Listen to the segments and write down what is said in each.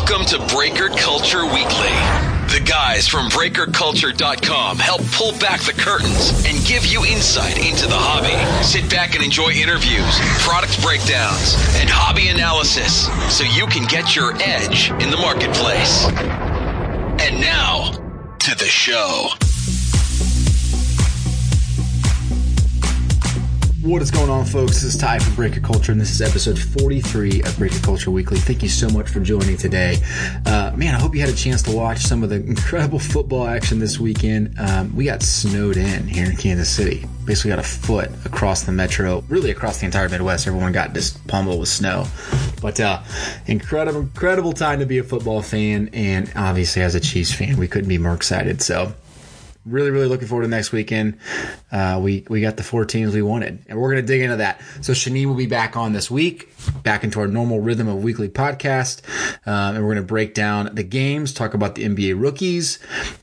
Welcome to Breaker Culture Weekly. The guys from BreakerCulture.com help pull back the curtains and give you insight into the hobby. Sit back and enjoy interviews, product breakdowns, and hobby analysis so you can get your edge in the marketplace. And now, to the show. What is going on, folks? This is Ty from Breaker Culture, and this is episode 43 of Breaker Culture Weekly. Thank you so much for joining today. Uh, man, I hope you had a chance to watch some of the incredible football action this weekend. Um, we got snowed in here in Kansas City. Basically, got a foot across the metro, really across the entire Midwest. Everyone got just pummeled with snow. But uh, incredible, incredible time to be a football fan, and obviously, as a Chiefs fan, we couldn't be more excited. So, really, really looking forward to next weekend. Uh, we we got the four teams we wanted, and we're going to dig into that. So Shani will be back on this week, back into our normal rhythm of weekly podcast, um, and we're going to break down the games, talk about the NBA rookies,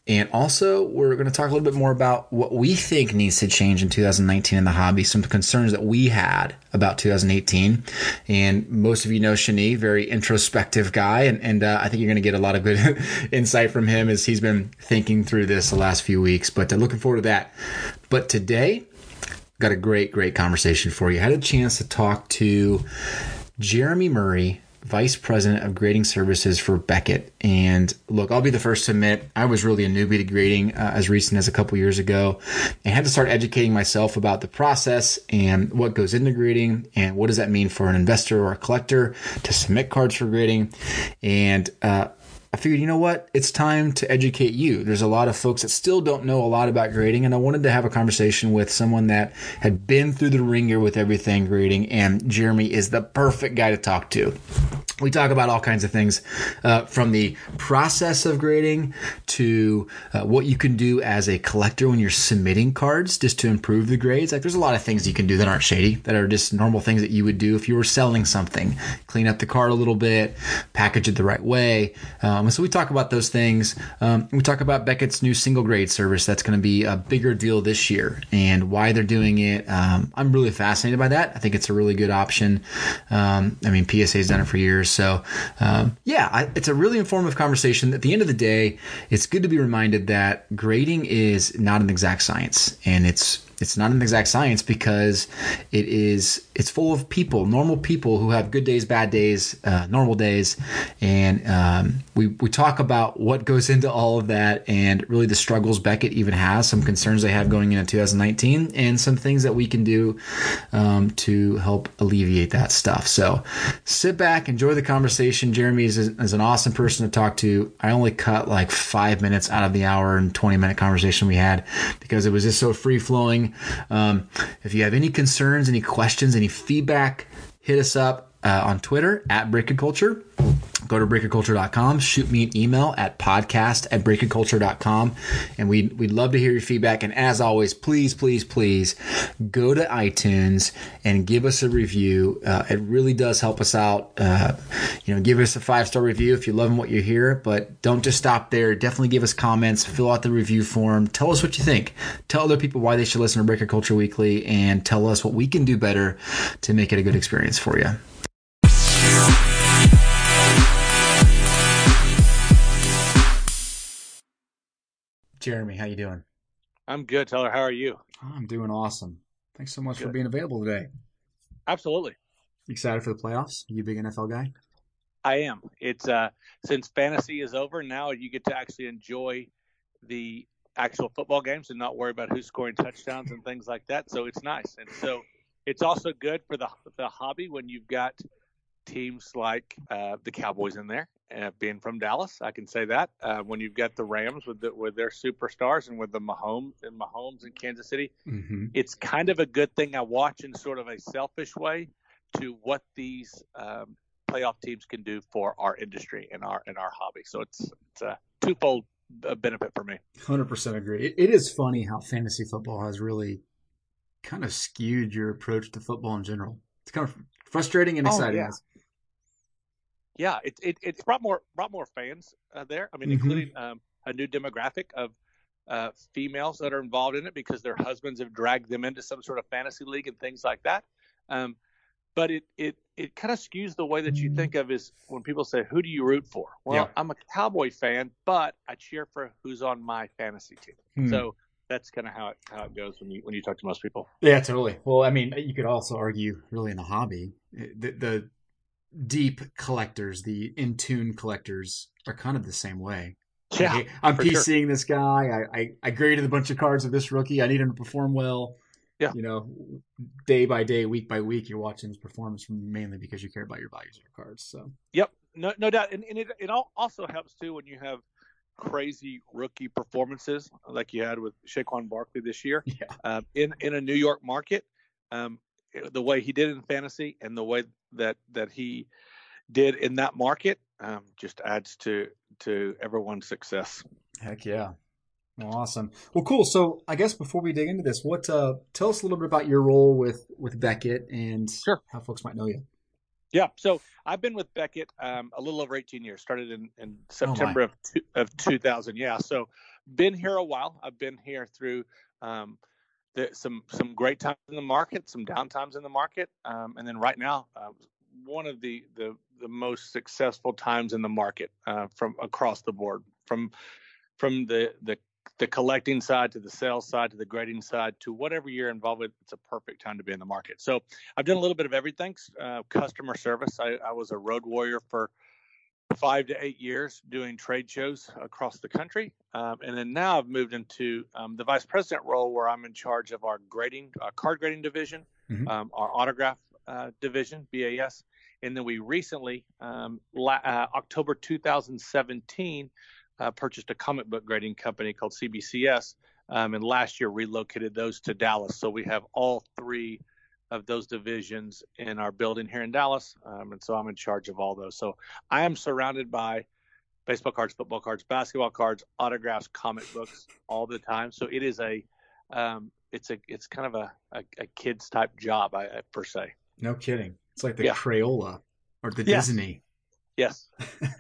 and also we're going to talk a little bit more about what we think needs to change in 2019 in the hobby, some concerns that we had about 2018. And most of you know Shani, very introspective guy, and and uh, I think you're going to get a lot of good insight from him as he's been thinking through this the last few weeks. But uh, looking forward to that. But today, got a great, great conversation for you. I had a chance to talk to Jeromy Murray, Vice President of Grading Services for Beckett. And look, I'll be the first to admit I was really a newbie to grading uh, as recent as a couple years ago and had to start educating myself about the process and what goes into grading and what does that mean for an investor or a collector to submit cards for grading. And, uh, I figured, you know what? It's time to educate you. There's a lot of folks that still don't know a lot about grading, and I wanted to have a conversation with someone that had been through the wringer with everything grading, and Jeromy is the perfect guy to talk to. We talk about all kinds of things uh, from the process of grading to uh, what you can do as a collector when you're submitting cards just to improve the grades. Like, there's a lot of things you can do that aren't shady, that are just normal things that you would do if you were selling something. Clean up the card a little bit, package it the right way. Um, so we talk about those things. Um, we talk about Beckett's new single grade service that's going to be a bigger deal this year and why they're doing it. Um, I'm really fascinated by that. I think it's a really good option. Um, I mean, PSA's done it for years. So, um, yeah, I, it's a really informative conversation. At the end of the day, it's good to be reminded that grading is not an exact science and it's it's not an exact science because it is it's full of people normal people who have good days bad days uh, normal days. And um, we, we talk about what goes into all of that and really the struggles beckett even has some concerns they have going into 2019 and some things that we can do um, to help alleviate that stuff. So sit back enjoy the conversation. Jeromy is, is an awesome person to talk to. I only cut like five minutes out of the hour and 20 minute conversation we had because it was just so free flowing. Um, if you have any concerns, any questions, any feedback, hit us up uh, on Twitter at Breaker Culture. Go to breakerculture.com, shoot me an email at podcast at breakerculture.com, and we'd, we'd love to hear your feedback. And as always, please, please, please go to iTunes and give us a review. Uh, it really does help us out. Uh, you know, give us a five star review if you love what you hear, but don't just stop there. Definitely give us comments, fill out the review form, tell us what you think, tell other people why they should listen to Breaker Culture Weekly, and tell us what we can do better to make it a good experience for you. Jeromy, how you doing? I'm good, Tyler. How are you? I'm doing awesome. Thanks so much good. for being available today. Absolutely. Excited for the playoffs? You big NFL guy? I am. It's uh since fantasy is over, now you get to actually enjoy the actual football games and not worry about who's scoring touchdowns and things like that. So it's nice. And so it's also good for the the hobby when you've got teams like uh, the Cowboys in there. Uh, being from Dallas, I can say that uh, when you've got the Rams with the, with their superstars and with the Mahomes and Mahomes in Kansas City, mm-hmm. it's kind of a good thing. I watch in sort of a selfish way to what these um, playoff teams can do for our industry and our and our hobby. So it's it's a twofold uh, benefit for me. Hundred percent agree. It, it is funny how fantasy football has really kind of skewed your approach to football in general. It's kind of frustrating and exciting. Oh, yeah yeah, it, it it's brought more brought more fans uh, there. I mean, mm-hmm. including um, a new demographic of uh, females that are involved in it because their husbands have dragged them into some sort of fantasy league and things like that. Um, but it it it kind of skews the way that you think of is when people say, "Who do you root for?" Well, Yeah. I'm a Cowboy fan, but I cheer for who's on my fantasy team. Hmm. So that's kind of how it how it goes when you when you talk to most people. Yeah, totally. Well, I mean, you could also argue, really, in the hobby, the, the deep collectors, the in tune collectors, are kind of the same way. Yeah, Like, I'm for sure. PCing this guy. I, I I graded a bunch of cards of this rookie. I need him to perform well. Yeah. You know, day by day, week by week, you're watching his performance mainly because you care about your values of your cards. So Yep, no, no doubt, and, and it it also helps too when you have crazy rookie performances like you had with Saquon Barkley this year yeah, um, in in a New York market. Um, the way he did in fantasy and the way that that he did in that market um, just adds to to everyone's success. heck yeah. Awesome. Well, cool. So I guess before we dig into this, what uh, tell us a little bit about your role with with Beckett and Sure. how folks might know you. Yeah, so I've been with Beckett um, a little over 18 years. Started in, in September of two, of 2000. Yeah, so been here a while. I've been here through um, the, some some great times in the market, some down times in the market, um, and then right now, uh, one of the, the the most successful times in the market uh, from across the board, from from the the the collecting side to the sales side to the grading side to whatever you're involved with. It's a perfect time to be in the market. So I've done a little bit of everything. Uh, customer service. I, I was a road warrior for five to eight years doing trade shows across the country, um, and then now I've moved into um, the vice president role where I'm in charge of our grading, uh, card grading division, Mhm. um, our autograph uh, division, BAS, and then we recently, um, la- uh, October 2017, uh, purchased a comic book grading company called CBCS, um, and last year relocated those to Dallas. So we have all three of those divisions in our building here in Dallas, um, and so I'm in charge of all those. So I am surrounded by baseball cards, football cards, basketball cards, autographs, comic books all the time. So it is a um, it's a it's kind of a, a, a kids type job, I, per se. No kidding. It's like the Yeah. Crayola or the Yeah. Disney. Yes.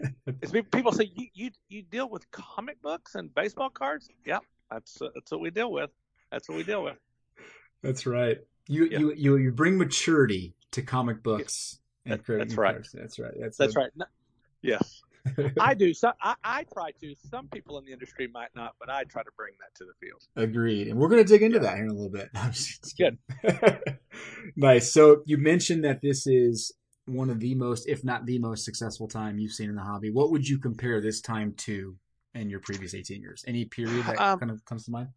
People say you, you you deal with comic books and baseball cards. Yep, that's uh, that's what we deal with. That's what we deal with. That's right. You Yeah. you you you bring maturity to comic books. and That- that's right. That's right. That's That's right. No, yes, I do. So I, I try to. Some people in the industry might not, but I try to bring that to the field. Agreed. And we're going to dig into Yeah. that here in a little bit. Just Good. nice. So you mentioned that this is one of the most, if not the most successful time you've seen in the hobby. What would you compare this time to in your previous 18 years? Any period that Um, kind of comes to mind?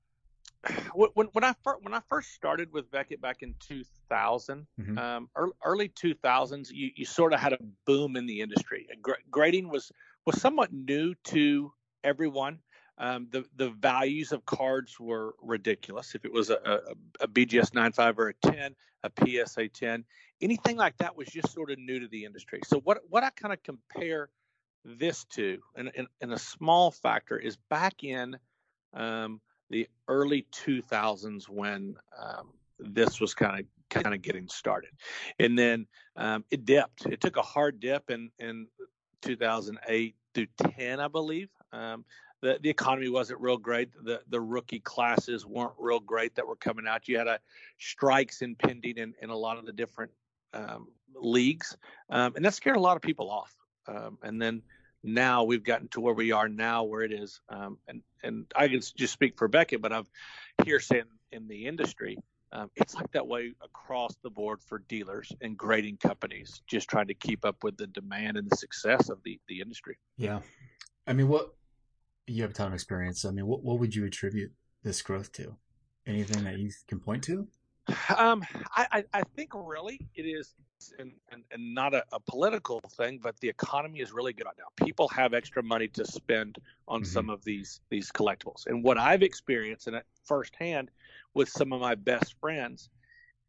When when, when I first when I first started with Beckett back in 2000, Mhm. um, early, early 2000s, you, you sort of had a boom in the industry. Gra- grading was was somewhat new to everyone. Um, the the values of cards were ridiculous. If it was a, a, a BGS 95 or a 10, a PSA 10, anything like that was just sort of new to the industry. So what what I kind of compare this to, and, and, and a small factor is back in um, the early 2000s when um, this was kind of kind of getting started, and then um, it dipped. It took a hard dip in in 2008 through 10, I believe. Um, the the economy wasn't real great. The the rookie classes weren't real great that were coming out. You had a strikes impending in, in a lot of the different um, leagues, um, and that scared a lot of people off. Um, and then now we've gotten to where we are now, where it is, um, and and I can just speak for Beckett, but I've hearsay in, in the industry. Um, it's like that way across the board for dealers and grading companies, just trying to keep up with the demand and the success of the the industry. Yeah. I mean, what you have a ton of experience. I mean, what, what would you attribute this growth to? Anything that you can point to? Um, I, I, I think really it is, and, and, and not a, a political thing, but the economy is really good right now. People have extra money to spend on Mhm. some of these these collectibles, and what I've experienced and firsthand with some of my best friends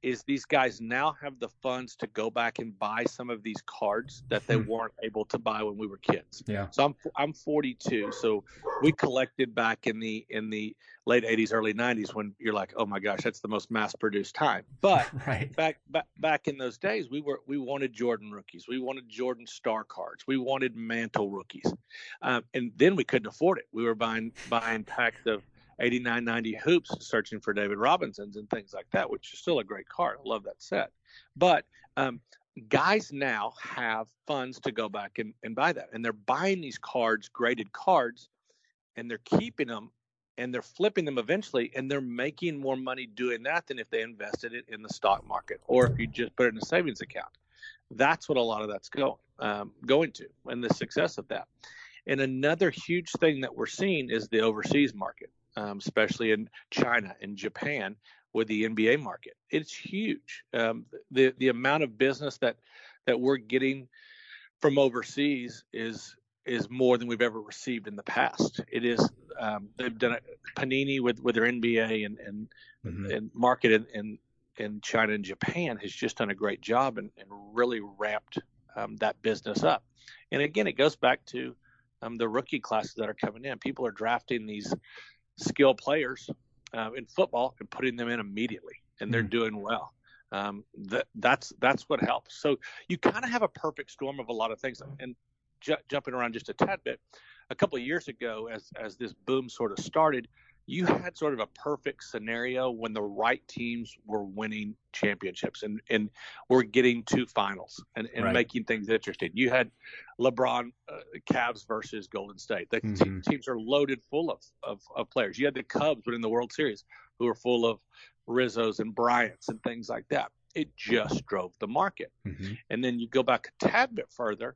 is these guys now have the funds to go back and buy some of these cards that they Hmm. weren't able to buy when we were kids. Yeah. So I'm I'm 42. So we collected back in the in the late 80s, early 90s when you're like, oh my gosh, that's the most mass-produced time. But Right. back back back in those days, we were we wanted Jordan rookies, we wanted Jordan star cards, we wanted Mantle rookies, um, and then we couldn't afford it. We were buying buying packs of 89, 90 hoops, searching for David Robinsons and things like that, which is still a great card. I love that set, but um, guys now have funds to go back and, and buy that. And they're buying these cards, graded cards, and they're keeping them and they're flipping them eventually and they're making more money doing that than if they invested it in the stock market or if you just put it in a savings account. That's what a lot of that's going um, going to and the success of that. And another huge thing that we're seeing is the overseas market, um, especially in China and Japan with the NBA market. It's huge. Um, the the amount of business that that we're getting from overseas is is more than we've ever received in the past. It is um, they've done it, Panini with with their NBA and and mm-hmm. and market in, in, in China and Japan has just done a great job and, and really ramped um, that business up. And again, it goes back to um, the rookie classes that are coming in. People are drafting these skill players uh, in football and putting them in immediately, and they're mm-hmm. doing well. Um, that that's that's what helps. So you kind of have a perfect storm of a lot of things. And ju- jumping around just a tad bit, a couple of years ago, as as this boom sort of started, you had sort of a perfect scenario when the right teams were winning championships and and were getting to finals and, and right. making things interesting. You had LeBron uh, Cavs versus Golden State. The mm-hmm. te- teams are loaded full of, of, of players. You had the Cubs winning the World Series, who were full of Rizzos and Bryants and things like that. It just drove the market. Mm-hmm. And then you go back a tad bit further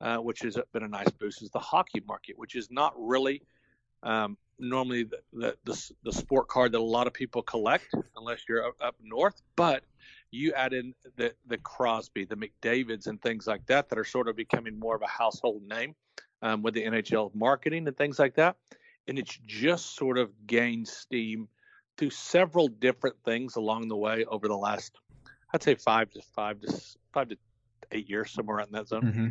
uh, which has been a nice boost, is the hockey market, which is not really um, normally the, the, the, the, sport card that a lot of people collect unless you're up, north. But you add in the, the Crosby, the McDavids, and things like that that are sort of becoming more of a household name um, with the NHL marketing and things like that. And it's just sort of gained steam through several different things along the way over the last, I'd say five to five to five to eight years, somewhere in that zone. Mm-hmm.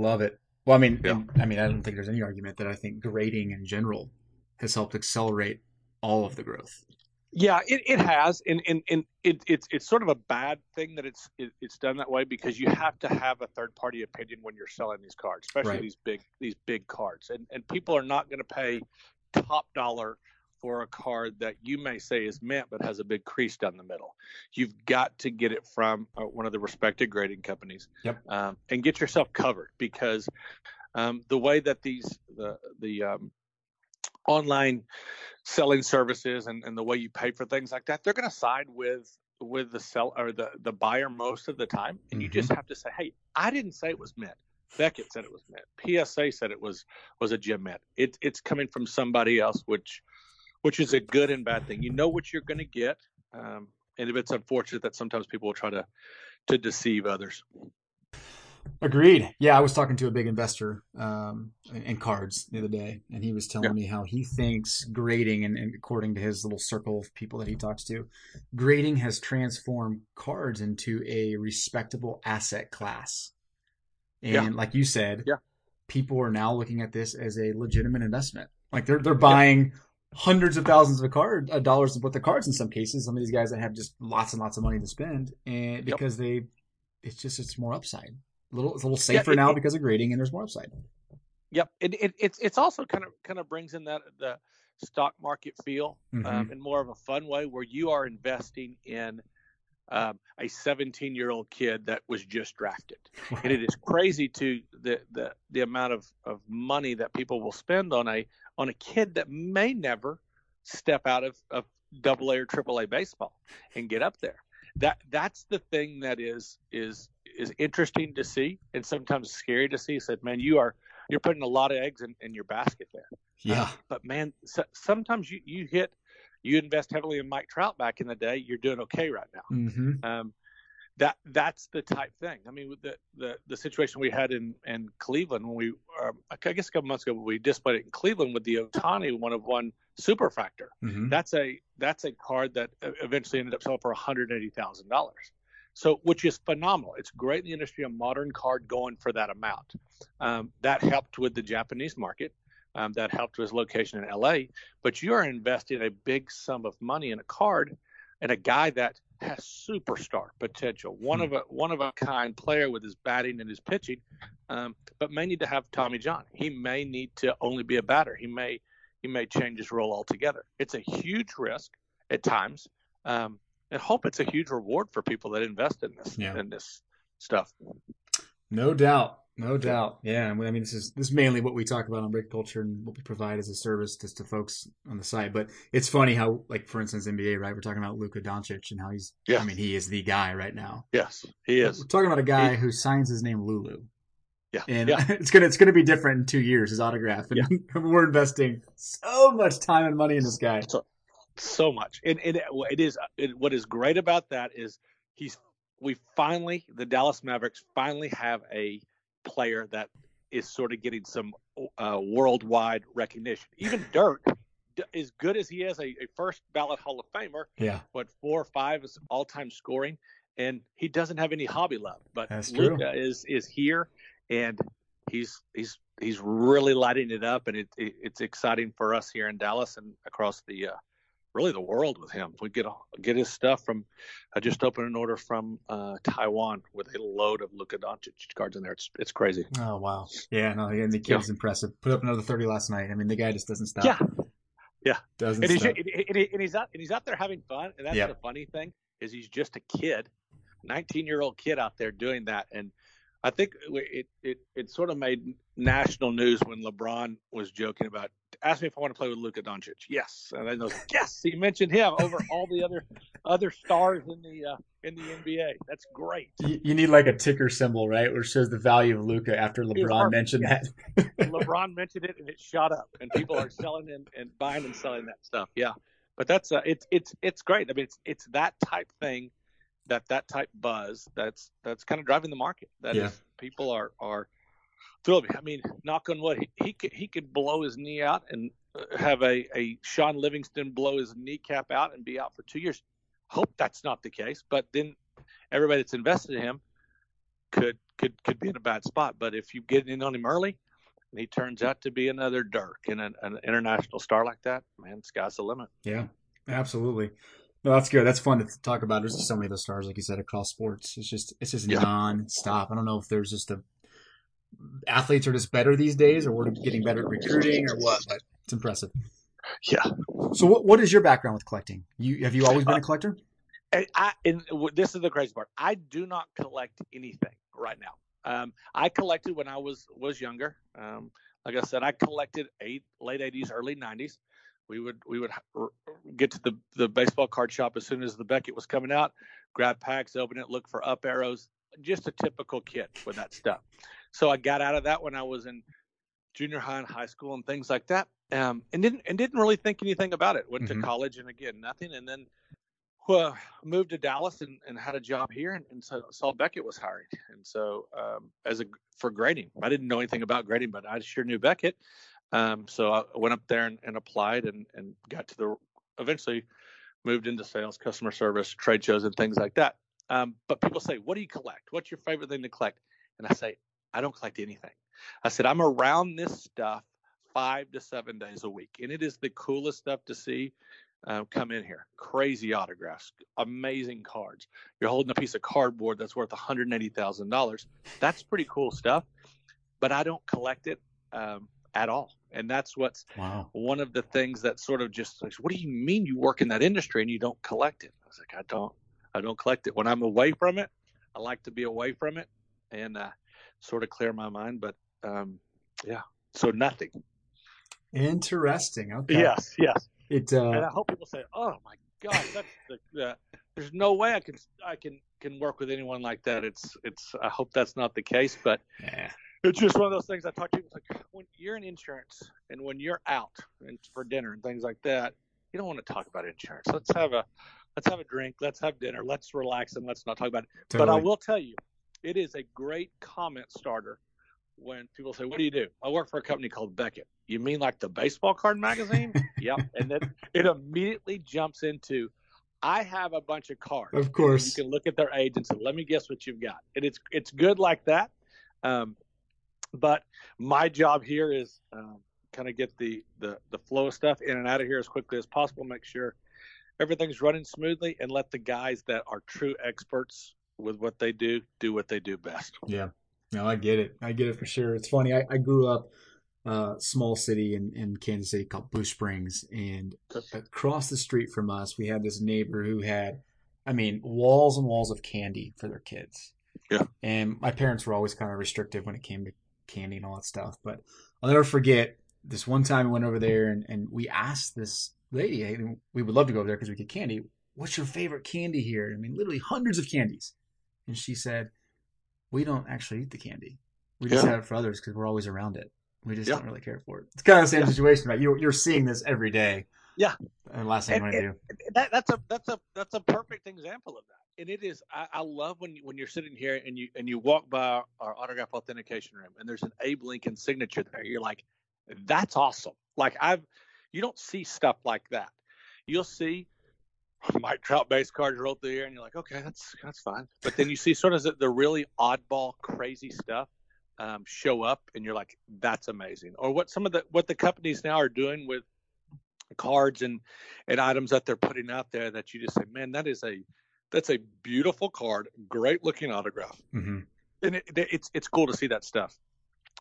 Love it. Well, I mean, yeah. and, I mean, I don't think there's any argument that I think grading in general has helped accelerate all of the growth. Yeah, it, it has, and and, and it, it's it's sort of a bad thing that it's it, it's done that way because you have to have a third party opinion when you're selling these cards, especially right. these big these big cards, and and people are not going to pay top dollar for a card that you may say is mint but has a big crease down the middle. You've got to get it from uh, one of the respected grading companies yep. um, and get yourself covered because um, the way that these the the um, online selling services and, and the way you pay for things like that, they're going to side with with the sell or the the buyer most of the time, and mm-hmm. you just mm-hmm. have to say, hey, I didn't say it was mint. Beckett said it was mint. PSA said it was was a gem mint. It, it's coming from somebody else, which which is a good and bad thing. You know what you're going to get, um, and if it's unfortunate that sometimes people will try to to deceive others. Agreed. Yeah, I was talking to a big investor um, in cards the other day, and he was telling yeah. me how he thinks grading, and, and, according to his little circle of people that he talks to, grading has transformed cards into a respectable asset class. And yeah. like you said, yeah. people are now looking at this as a legitimate investment. Like they're they're buying hundreds of thousands of card uh, dollars worth of cards in some cases. Some of these guys that have just lots and lots of money to spend, and because yep. they, it's just it's more upside. A little, it's a little safer yeah, it, now it, because of grading, and there's more upside. Yep, it, it it's it's also kind of kind of brings in that the stock market feel mm-hmm. um, in more of a fun way, where you are investing in um, a 17 year old kid that was just drafted. And it is crazy to the, the, the amount of, of money that people will spend on a, on a kid that may never step out of, of double A or triple A baseball and get up there. That that's the thing that is is is interesting to see and sometimes scary to see. Said, man, you are you're putting a lot of eggs in, in your basket there. Yeah. Uh, but man, so, sometimes you, you hit you invest heavily in Mike Trout back in the day, you're doing okay right now. Mm-hmm. Um, that that's the type thing. I mean, the the, the situation we had in, in Cleveland when we, um, I guess a couple months ago, we displayed it in Cleveland with the Ohtani one of one superfractor. Mm-hmm. That's a that's a card that eventually ended up selling for one hundred eighty thousand dollars. So, which is phenomenal. It's great in the industry, a modern card going for that amount. Um, that helped with the Japanese market um, that helped with his location in LA. But you are investing a big sum of money in a card and a guy that has superstar potential, one hmm. of a one of a kind player with his batting and his pitching, um, but may need to have Tommy John. He may need to only be a batter. He may he may change his role altogether. It's a huge risk at times, um, and hope it's a huge reward for people that invest in this Yeah. in this stuff. No doubt. No doubt. Yeah. I mean, this is this is mainly what we talk about on break culture and what we provide as a service to, to folks on the site. But it's funny how, like, for instance, NBA, right? We're talking about Luka Doncic and how he's, Yeah. I mean, he is the guy right now. Yes, he is. We're talking about a guy He- who signs his name Lulu. Yeah, And yeah. it's gonna it's gonna be different in two years, his autograph. And we're investing so much time and money in this guy. so much. And, and it, it is it, what is great about that is he's we finally the Dallas Mavericks finally have a player that is sort of getting some uh, worldwide recognition. Even Dirk, as good as he is, a, a first ballot Hall of Famer, Yeah. but four or five is all time scoring, and he doesn't have any hobby left. But That's true. Luka is is here, and he's he's he's really lighting it up, and it, it it's exciting for us here in Dallas and across the uh, really the world with him. We get get his stuff from. I just opened an order from uh, Taiwan with a load of Luka Doncic cards in there. It's it's crazy. Oh wow. Yeah. No. And the kid's impressive. Put up another thirty last night. I mean, the guy just doesn't stop. Yeah. Doesn't and he's, stop. and, he- and he's out and he's out there having fun and that's Yep. the funny thing is he's just a kid 19 year old kid out there doing that and i think it, it it sort of made national news when lebron was joking about ask me if i want to play with Luka Doncic. Yes. And i was like yes. He mentioned him over all the other other stars in the uh, in the nba that's great. You, you need like a ticker symbol, right, it shows the value of Luka after LeBron mentioned that. lebron mentioned it and it shot up and people are selling and, and buying and selling that stuff. Yeah. But that's uh, it's it's it's great. I mean it's it's that type thing that that type buzz that's that's kind of driving the market. That is Yeah. people are are thrilled i mean knock on wood he, he could he could blow his knee out and uh, have a a shaun livingston blow his kneecap out and be out for two years hope that's not the case but then everybody that's invested in him could could could be in a bad spot but if you get in on him early and he turns out to be another Dirk and an, an international star like that, man, sky's the limit. Yeah, absolutely. No, that's good. That's fun to talk about. There's so many of those stars, like you said, across sports. It's just it's just Yeah. non-stop. I don't know if there's just a athletes are just better these days, or we're getting better at recruiting, or what. But it's impressive. Yeah. So, what what is your background with collecting? You have you always been a collector? And I and this is the crazy part. I do not collect anything right now. Um, I collected when I was was younger. Um, like I said, I collected eight, late '80s, early '90s. We would we would get to the the baseball card shop as soon as the Beckett was coming out, grab packs, open it, look for up arrows. Just a typical kid with that stuff. So I got out of that when I was in junior high and high school and things like that. Um, and didn't and didn't really think anything about it. Went Mhm. to college and again nothing. And then well, moved to Dallas and, and had a job here, and, and so saw Beckett was hiring, and so um, as a for grading, I didn't know anything about grading, but I sure knew Beckett. Um, so I went up there and, and applied, and, and got to the eventually moved into sales, customer service, trade shows, and things like that. Um, but people say, "What do you collect? What's your favorite thing to collect?" And I say, "I don't collect anything." I said, "I'm around this stuff five to seven days a week, and it is the coolest stuff to see." uh, come in here. Crazy autographs, amazing cards. You're holding a piece of cardboard that's worth $180,000. That's pretty cool stuff, but I don't collect it um, at all. And that's what's Wow. one of the things that sort of just like, what do you mean you work in that industry and you don't collect it? I was like, I don't, I don't collect it. When I'm away from it, I like to be away from it and uh, sort of clear my mind. But um, yeah, so nothing. Interesting. Okay. Yes, yes. It and uh, I hope people say, "Oh my God, that's the, the there's no way I can I can can work with anyone like that." It's it's I hope that's not the case, but yeah. it's just one of those things I talk to people like when you're in insurance and when you're out and for dinner and things like that, you don't want to talk about insurance. Let's have a let's have a drink, let's have dinner, let's relax and let's not talk about it. But I will tell you, it is a great comment starter when people say, "What do you do?" I work for a company called Beckett. You mean like the baseball card magazine? yep. And then it immediately jumps into, I have a bunch of cards. Of course. You can look at their age and say, "Let me guess what you've got." And it's it's good like that. Um, but my job here is um, kind of get the, the the flow of stuff in and out of here as quickly as possible. Make sure everything's running smoothly, and let the guys that are true experts with what they do do what they do best. Yeah. No, I get it. I get it for sure. It's funny. I, I grew up uh small city in, in Kansas City called Blue Springs and across the street from us we had this neighbor who had I mean, walls and walls of candy for their kids. Yeah. And my parents were always kind of restrictive when it came to candy and all that stuff. But I'll never forget this one time we went over there and, and we asked this lady, hey, we would love to go over there because we get candy. What's your favorite candy here? I mean, literally hundreds of candies. And she said, we don't actually eat the candy. We just Yeah. have it for others because we're always around it. We just Yeah. don't really care for it. It's kind of the same Yeah. situation, right? You, you're seeing this every day. Yeah. And last thing And- I want to do. that, that's a that's a that's a perfect example of that and it is I, I love when when you're sitting here and you and you walk by our autograph authentication room and there's an abe lincoln signature there you're like that's awesome like i've you don't see stuff like that you'll see mike trout base cards roll through here and you're like okay that's that's fine but then you see sort of the, the really oddball crazy stuff um, show up and you're like that's amazing or what some of the what the companies now are doing with cards and and items that they're putting out there that you just say, man, that is a that's a beautiful card, great looking autograph, hmm and it, it- it's it's cool to see that stuff.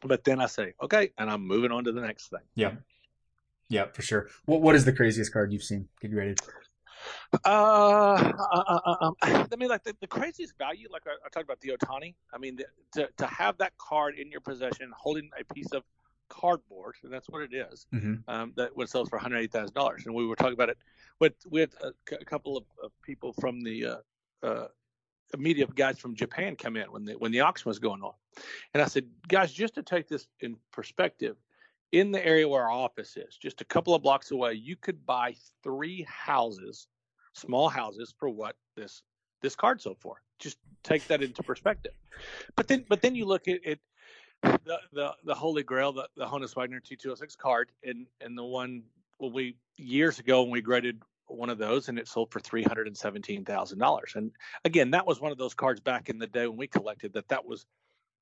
But then I say, okay, and I'm moving on to the next thing. Yeah. Yeah, for sure. What What is the craziest card you've seen? Get you ready. Uh, uh, uh, uh, um, I mean, like the, the craziest value, like I, I talked about the Ohtani. I mean, the, to to have that card in your possession, holding a piece of cardboard, and that's what it is. hmm um, that would sell for one hundred eighty thousand dollars. And we were talking about it with with a, c- a couple of, of people from the uh, uh, media guys from Japan come in when the when the auction was going on, and I said, guys, just to take this in perspective, in the area where our office is, just a couple of blocks away, you could buy three houses, small houses, for what this this card sold for. Just take that into perspective. But then, but then you look at it the the the Holy Grail, the, the Honus Wagner T206 card, and and the one when we years ago when we graded one of those and it sold for three hundred and seventeen thousand dollars. And again, that was one of those cards back in the day when we collected that. That was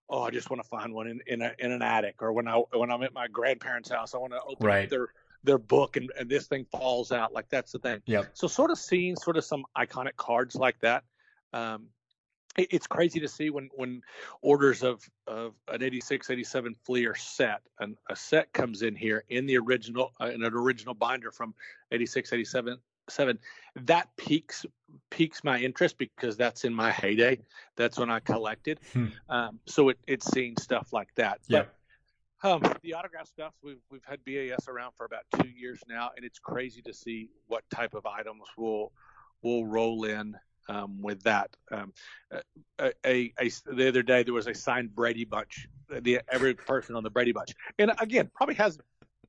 oh, I just want to find one in in, a, in an attic or when I when I'm at my grandparents' house, I want to open Right. up their their book and, and this thing falls out. Like that's the thing. Yeah. So sort of seeing sort of some iconic cards like that. Um, it- it's crazy to see when when orders of of an 86 87 Fleer set and a set comes in here in the original uh, in an original binder from 86 87 seven that piques piques my interest because that's in my heyday that's when i collected Hmm. um, so it, it's seeing stuff like that Yeah. but um, the autograph stuff we've we've had BAS around for about two years now, and it's crazy to see what type of items will will roll in um, with that. Um, a, a, a the other day there was a signed Brady bunch. The every person on the Brady bunch, and again probably has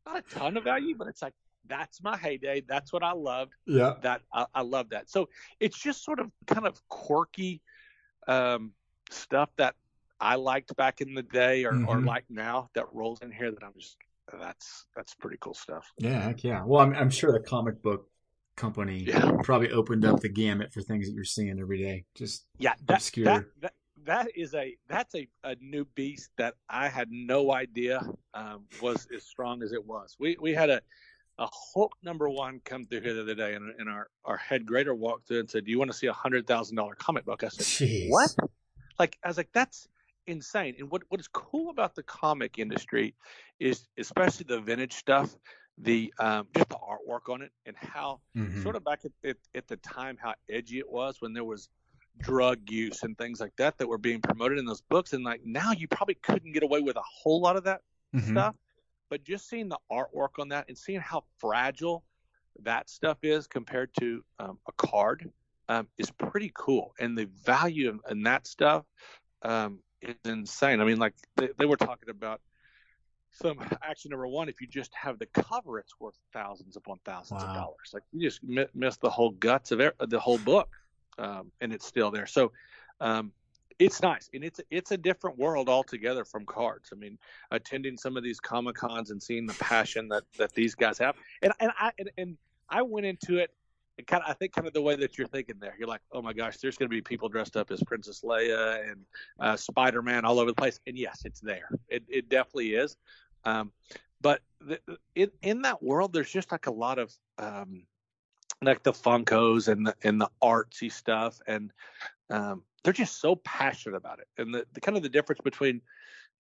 not a ton of value, but it's like that's my heyday. That's what I loved. Yeah. That I, I love that. So it's just sort of kind of quirky um, stuff that I liked back in the day or, or Mhm. like now that rolls in here that I'm just that's that's pretty cool stuff. Yeah. Heck yeah. Well, I'm, I'm sure the comic book company Yeah. probably opened up the gamut for things that you're seeing every day. Just Yeah, that Obscure. that, that that is a that's a, a new beast that I had no idea um, was as strong as it was. We we had a a Hulk number one come through here the other day, and, and our our head grader walked through and said, "Do you want to see a hundred thousand dollar comic book?" I said, jeez. what? Like I was like, that's insane. And what what is cool about the comic industry is especially the vintage stuff, the um, just the artwork on it and how Mhm. sort of back at, at at the time how edgy it was when there was drug use and things like that that were being promoted in those books and like now you probably couldn't get away with a whole lot of that Mhm. stuff but just seeing the artwork on that and seeing how fragile that stuff is compared to um, a card um, is pretty cool and the value in, in that stuff um, is insane. I mean like they, they were talking about some action number one if you just have the cover it's worth thousands upon thousands Wow. of dollars. Like you just mi- miss the whole guts of it, the whole book um, and it's still there. So um, it's nice and it's it's a different world altogether from cards. I mean attending some of these comic cons and seeing the passion that that these guys have. And and i and, and i went into it and kind of i think kind of the way that you're thinking there. You're like oh my gosh there's going to be people dressed up as princess leia and uh, spider-man all over the place. And yes it's there. It, it definitely is. Um, but the, in, in that world there's just like a lot of um, like the funkos and the and the artsy stuff and um, they're just so passionate about it. And the, the kind of the difference between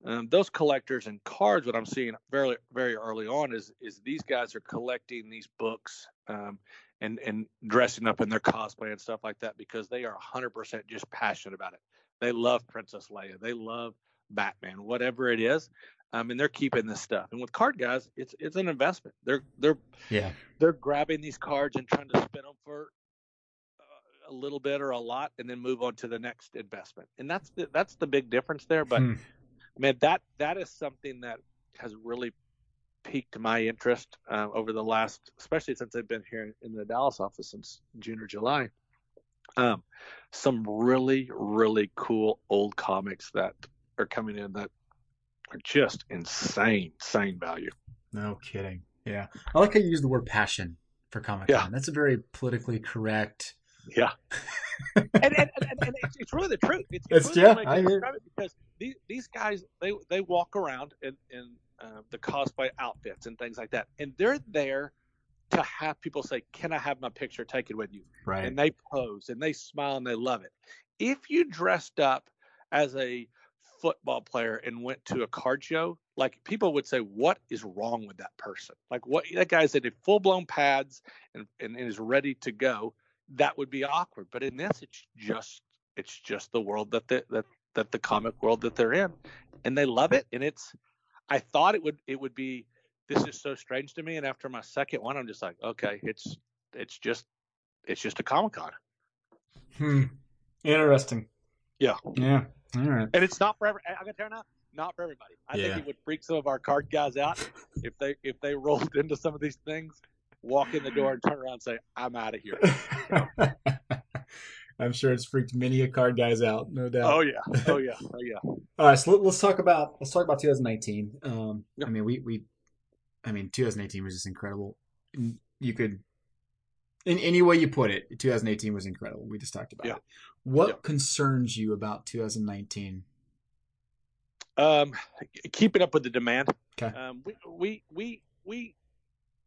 um, those collectors and cards what i'm seeing very very early on is is these guys are collecting these books um, and and dressing up in their cosplay and stuff like that because they are 100% just passionate about it. They love Princess Leia. They love Batman, whatever it is. Um, and they're keeping this stuff. And with card guys, it's it's an investment. They're they're yeah they're grabbing these cards and trying to spin them for uh, a little bit or a lot, and then move on to the next investment. And that's the that's the big difference there. But hmm. Man, that that is something that has really piqued my interest uh, over the last, especially since I've been here in the Dallas office since June or July. Um, some really, really cool old comics that are coming in that are just insane, insane value. No kidding. Yeah. I like how you use the word passion for Comic Con. Yeah. That's a very politically correct. Yeah. and, and, and, and it's, it's, really the truth. It's, it's, it's yeah, I hear. because these, these guys, they, they walk around in, in uh, the cosplay outfits and things like that. And they're there to have people say, "Can I have my picture taken with you?" Right. And they pose and they smile and they love it. If you dressed up as a football player and went to a card show, like people would say, "What is wrong with that person?" Like what that guy's in full blown pads and, and, and is ready to go. That would be awkward. But in this, it's just it's just the world that the that that the comic world that they're in, and they love it. And it's I thought it would it would be this is so strange to me. And after my second one, I'm just like, okay, it's it's just it's just a Comic Con. Hmm. Interesting. Yeah. Yeah. All right. And it's not for every. I got to now. Not for everybody. I yeah. think it would freak some of our card guys out if they if they rolled into some of these things, walk in the door and turn around and say, "I'm out of here." I'm sure it's freaked many a card guys out, no doubt. Oh yeah, oh yeah, oh yeah. All right, so let, us talk about let's talk about 2019. Um, I mean, we we, I mean, 2018 was just incredible. You could, in any way you put it, 2018 was incredible. We just talked about yeah. it. What yeah. concerns you about 2019? Um, keeping up with the demand. Okay. Um, we we we we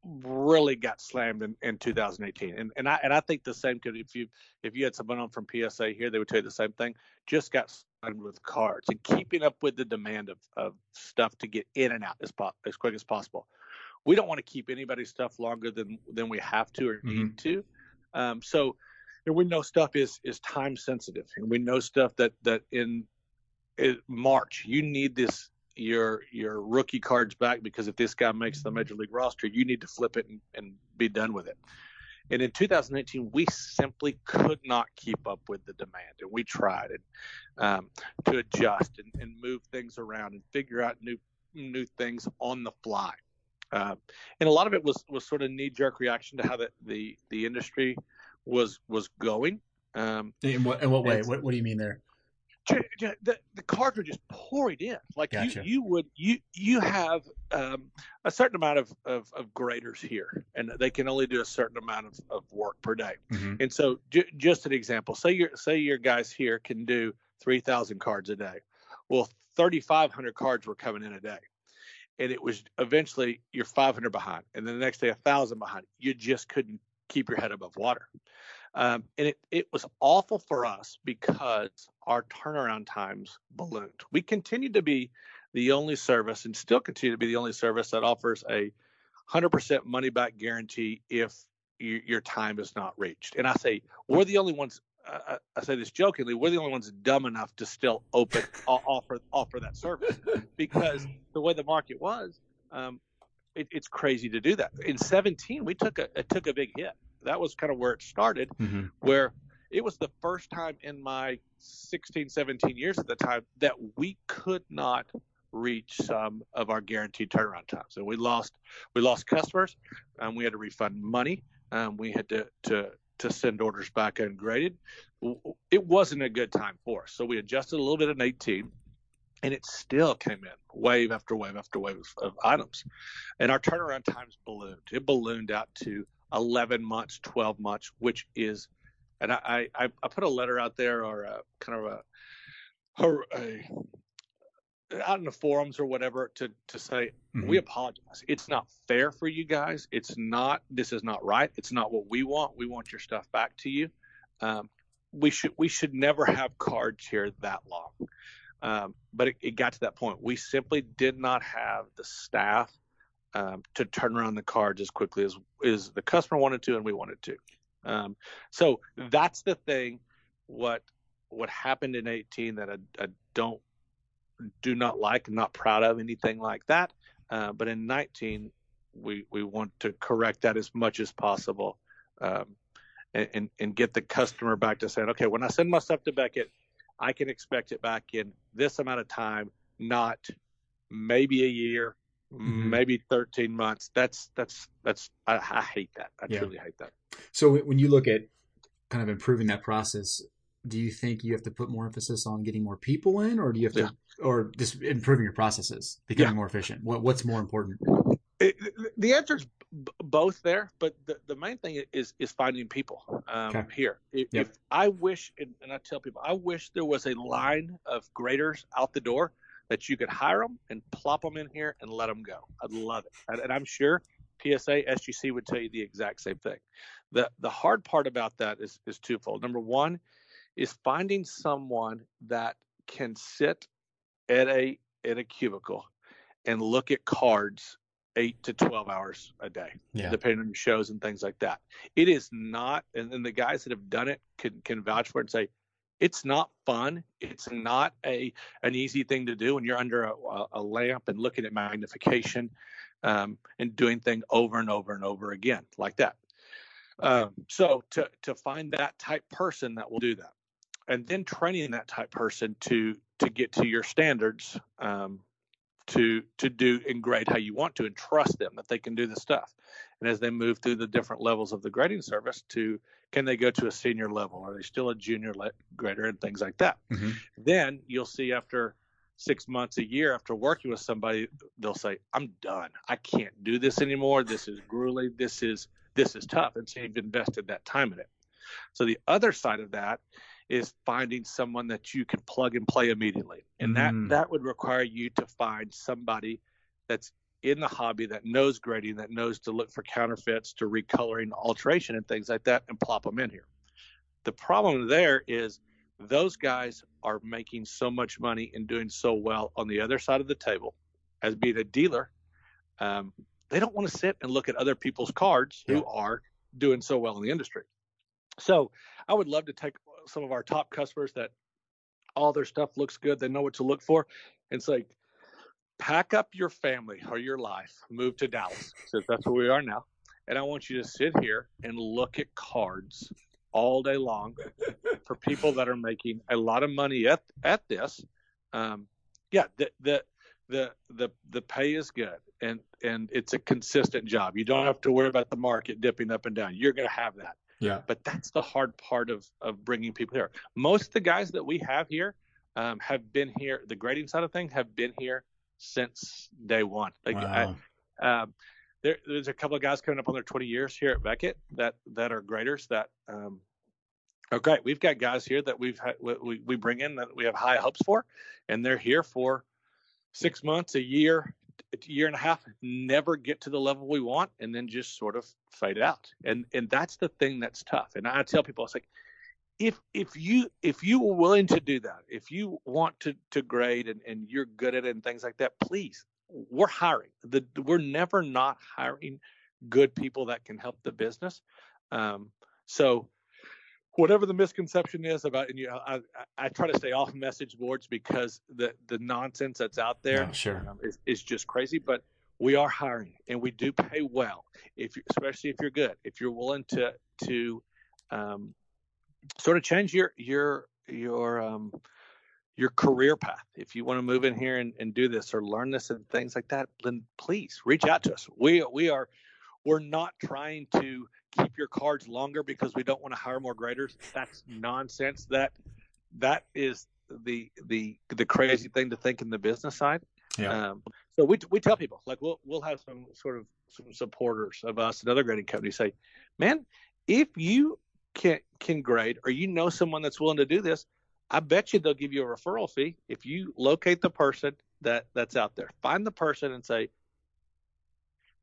really got slammed in, in 2018. And and I and I think the same could if you if you had someone on from PSA here, they would tell you the same thing. Just got slammed with cards and keeping up with the demand of, of stuff to get in and out as po- as quick as possible. We don't want to keep anybody's stuff longer than than we have to or need mm-hmm. to. Um, so we know stuff is is time sensitive, and we know stuff that that in, in March you need this your your rookie cards back because if this guy makes the major league roster, you need to flip it and, and be done with it. And in 2018, we simply could not keep up with the demand, and we tried and, um, to adjust and, and, move things around and figure out new new things on the fly. Uh, and a lot of it was was sort of knee jerk reaction to how the, the the industry was was going. Um, in what in what way? What, what do you mean there? The, the just pouring in. Like gotcha. you, you would you you have um, a certain amount of, of, of, graders here, and they can only do a certain amount of, of work per day. Mm-hmm. And so, j- just an example, say your say your guys here can do three thousand cards a day. Well, thirty five hundred cards were coming in a day, and it was eventually you're five hundred behind, and then the next day a thousand behind. You just couldn't keep your head above water. Um, and it, it was awful for us because our turnaround times ballooned. We continued to be the only service and still continue to be the only service that offers a 100% money back guarantee if you, your time is not reached. And I say, we're the only ones. Uh, I say this jokingly. We're the only ones dumb enough to still open offer offer that service because the way the market was, um, it, it's crazy to do that. In 17, we took a took a big hit that was kind of where it started, mm-hmm. where it was the first time in my 16, 17 years at the time that we could not reach some of our guaranteed turnaround times. And we lost we lost customers, and we had to refund money. and we had to to to send orders back ungraded. It wasn't a good time for us, so we adjusted a little bit in 18, and it still came in wave after wave after wave of, of items, and our turnaround times ballooned. It ballooned out to 11 months, 12 months, which is, and I, I, I put a letter out there or a, kind of a, a, a out in the forums or whatever to to say mm-hmm. we apologize. It's not fair for you guys. It's not. This is not right. It's not what we want. We want your stuff back to you. Um, we should we should never have cards here that long. Um, but it, it, got to that point. We simply did not have the staff um, to turn around the cards as quickly as is the customer wanted to and we wanted to. Um, so that's the thing. What what happened in 18 that I, I don't do not like, not proud of anything like that. Uh, but in 19, we we want to correct that as much as possible, um, and, and, and get the customer back to saying, okay, when I send my stuff to Beckett, I can expect it back in this amount of time, not maybe a year, mm-hmm. maybe 13 months. That's that's that's I, I hate that. I yeah. truly hate that. So when you look at kind of improving that process, do you think you have to put more emphasis on getting more people in, or do you have to, yeah. or just improving your processes, becoming yeah. more efficient? What, what's more important? It, the answer is b- both there, but the, the main thing is is finding people um, okay. here. If, yep. if, I wish, and, and I tell people, I wish there was a line of graders out the door that you could hire them and plop them in here and let them go. I'd love it, and, and I'm sure PSA, SGC would tell you the exact same thing. The the hard part about that is is twofold. Number one is finding someone that can sit at a at a cubicle and look at cards eight to 12 hours a day, yeah. depending on your shows and things like that. It is not, and, and the guys that have done it can, can vouch for it and say, it's not fun. It's not a an easy thing to do when you're under a, a lamp and looking at magnification um, and doing things over and over and over again like that. Um, so to to find that type person that will do that, and then training that type person to to get to your standards um, to to do and grade how you want to and trust them that they can do the stuff. And as they move through the different levels of the grading service to can they go to a senior level? Are they still a junior le- grader and things like that? Mm-hmm. then you'll see after six months a year after working with somebody they'll say i'm done. I can't do this anymore. This is grueling. This is this is tough. And so you've invested that time in it. So the other side of that is finding someone that you can plug and play immediately. And that mm. that would require you to find somebody that's in the hobby that knows grading, that knows to look for counterfeits, to recoloring, alteration, and things like that, and plop them in here. The problem there is those guys are making so much money and doing so well on the other side of the table as being a dealer. Um, they don't want to sit and look at other people's cards yeah. who are doing so well in the industry. So I would love to take some of our top customers that all their stuff looks good. They know what to look for. And it's like, pack up your family or your life, move to Dallas, because that's where we are now. And I want you to sit here and look at cards all day long for people that are making a lot of money at at this. Um, yeah, the the the the the pay is good and and it's a consistent job. You don't have to worry about the market dipping up and down. You're going to have that. Yeah. But that's the hard part of of bringing people here. Most of the guys that we have here um, have been here. The grading side of things have been here since day one. Like wow. I, um, there, there's a couple of guys coming up on their 20 years here at Beckett that that are graders that um, are great. We've got guys here that we've had, we we bring in that we have high hopes for, and they're here for six months, a year, a year and a half never get to the level we want and then just sort of fade out. And and that's the thing that's tough. And i tell people it's like if if you if you were willing to do that if you want to to grade and, and you're good at it and things like that please we're hiring. The we're never not hiring good people that can help the business. Um, so whatever the misconception is about and you I, I try to stay off message boards because the the nonsense that's out there oh, sure. um, is, is just crazy but we are hiring and we do pay well. If you, especially if you're good if you're willing to to um, sort of change your your your um, your career path. If you want to move in here and, and do this or learn this and things like that then please reach out to us. We we are we're not trying to keep your cards longer because we don't want to hire more graders. That's nonsense. That that is the the the crazy thing to think in the business side. Yeah. Um, so we we tell people like we'll we'll have some sort of some supporters of us and other grading companies say, man, if you can can grade or you know someone that's willing to do this, I bet you they'll give you a referral fee if you locate the person that that's out there. Find the person and say,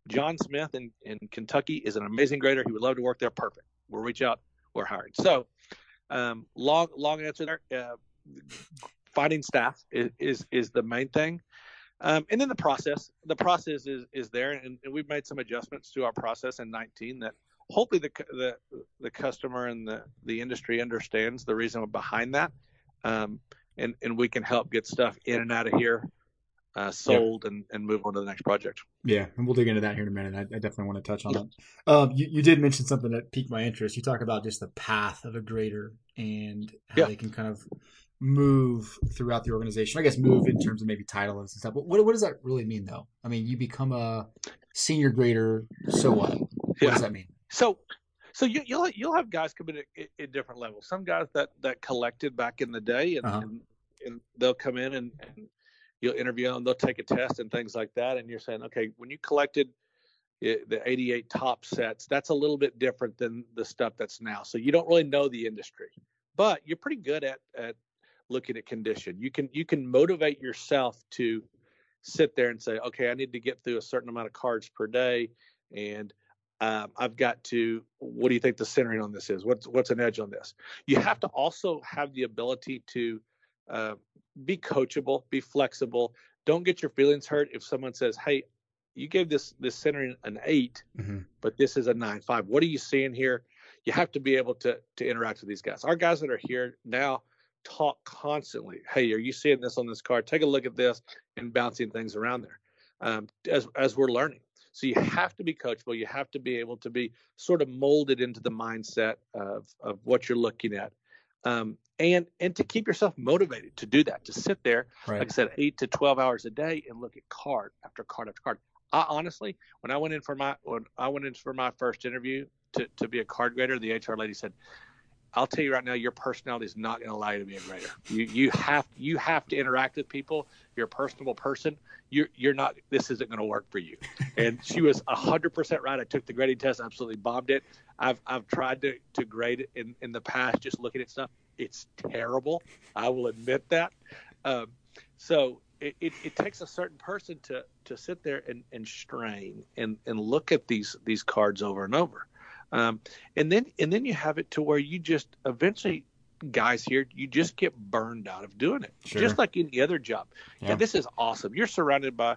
John Smith in, in Kentucky is an amazing grader. He would love to work there. Perfect. We'll reach out. We're hiring. So, um, long long answer there. Uh, finding staff is, is, is the main thing. Um, and then the process, the process is is there, and, and, we've made some adjustments to our process in 19 that hopefully the the the customer and the the industry understands the reason behind that, um, and and we can help get stuff in and out of here uh, sold and, and move on to the next project. Yeah, and we'll dig into that here in a minute. I, I definitely want to touch on that. Um, you, you did mention something that piqued my interest. You talk about just the path of a grader and how yeah. they can kind of move throughout the organization. I guess move in terms of maybe titles and stuff. But what, what does that really mean, though? I mean, you become a senior grader, so what? What yeah. does that mean? So so you, will you'll, you'll have guys come in at, at, different levels. Some guys that that collected back in the day, and, uh-huh. and, and, they'll come in and, and you'll interview them, they'll take a test and things like that. And you're saying, okay, when you collected the 88 top sets, that's a little bit different than the stuff that's now. So you don't really know the industry, but you're pretty good at, at looking at condition. You can, you can motivate yourself to sit there and say, okay, I need to get through a certain amount of cards per day. And um, I've got to, what do you think the centering on this is? What's, what's an edge on this? You have to also have the ability to uh, be coachable, be flexible. Don't get your feelings hurt if someone says, "Hey, you gave this this center an 8 mm-hmm. but this is a nine five. What are you seeing here?" You have to be able to to interact with these guys. Our guys that are here now talk constantly. Hey, are you seeing this on this card? Take a look at this and bouncing things around there um, as as we're learning. So you have to be coachable. You have to be able to be sort of molded into the mindset of of what you're looking at. Um, and and to keep yourself motivated to do that to sit there right. like i said eight to 12 hours a day and look at card after card after card i honestly when i went in for my when i went in for my first interview to, to be a card grader the hr lady said i'll tell you right now your personality is not going to allow you to be a grader you you have you have to interact with people. You're a personable person. You're you're not this isn't going to work for you. And she was 100% right. I took the grading test absolutely bombed it. I've i've tried to to grade it in in the past just looking at stuff. It's terrible. I will admit that. Um, so it, it, it, takes a certain person to to sit there and, and strain and, and look at these these cards over and over. Um, and then and then you have it to where you just eventually guys here you just get burned out of doing it sure. just like any other job yeah. yeah. this is awesome you're surrounded by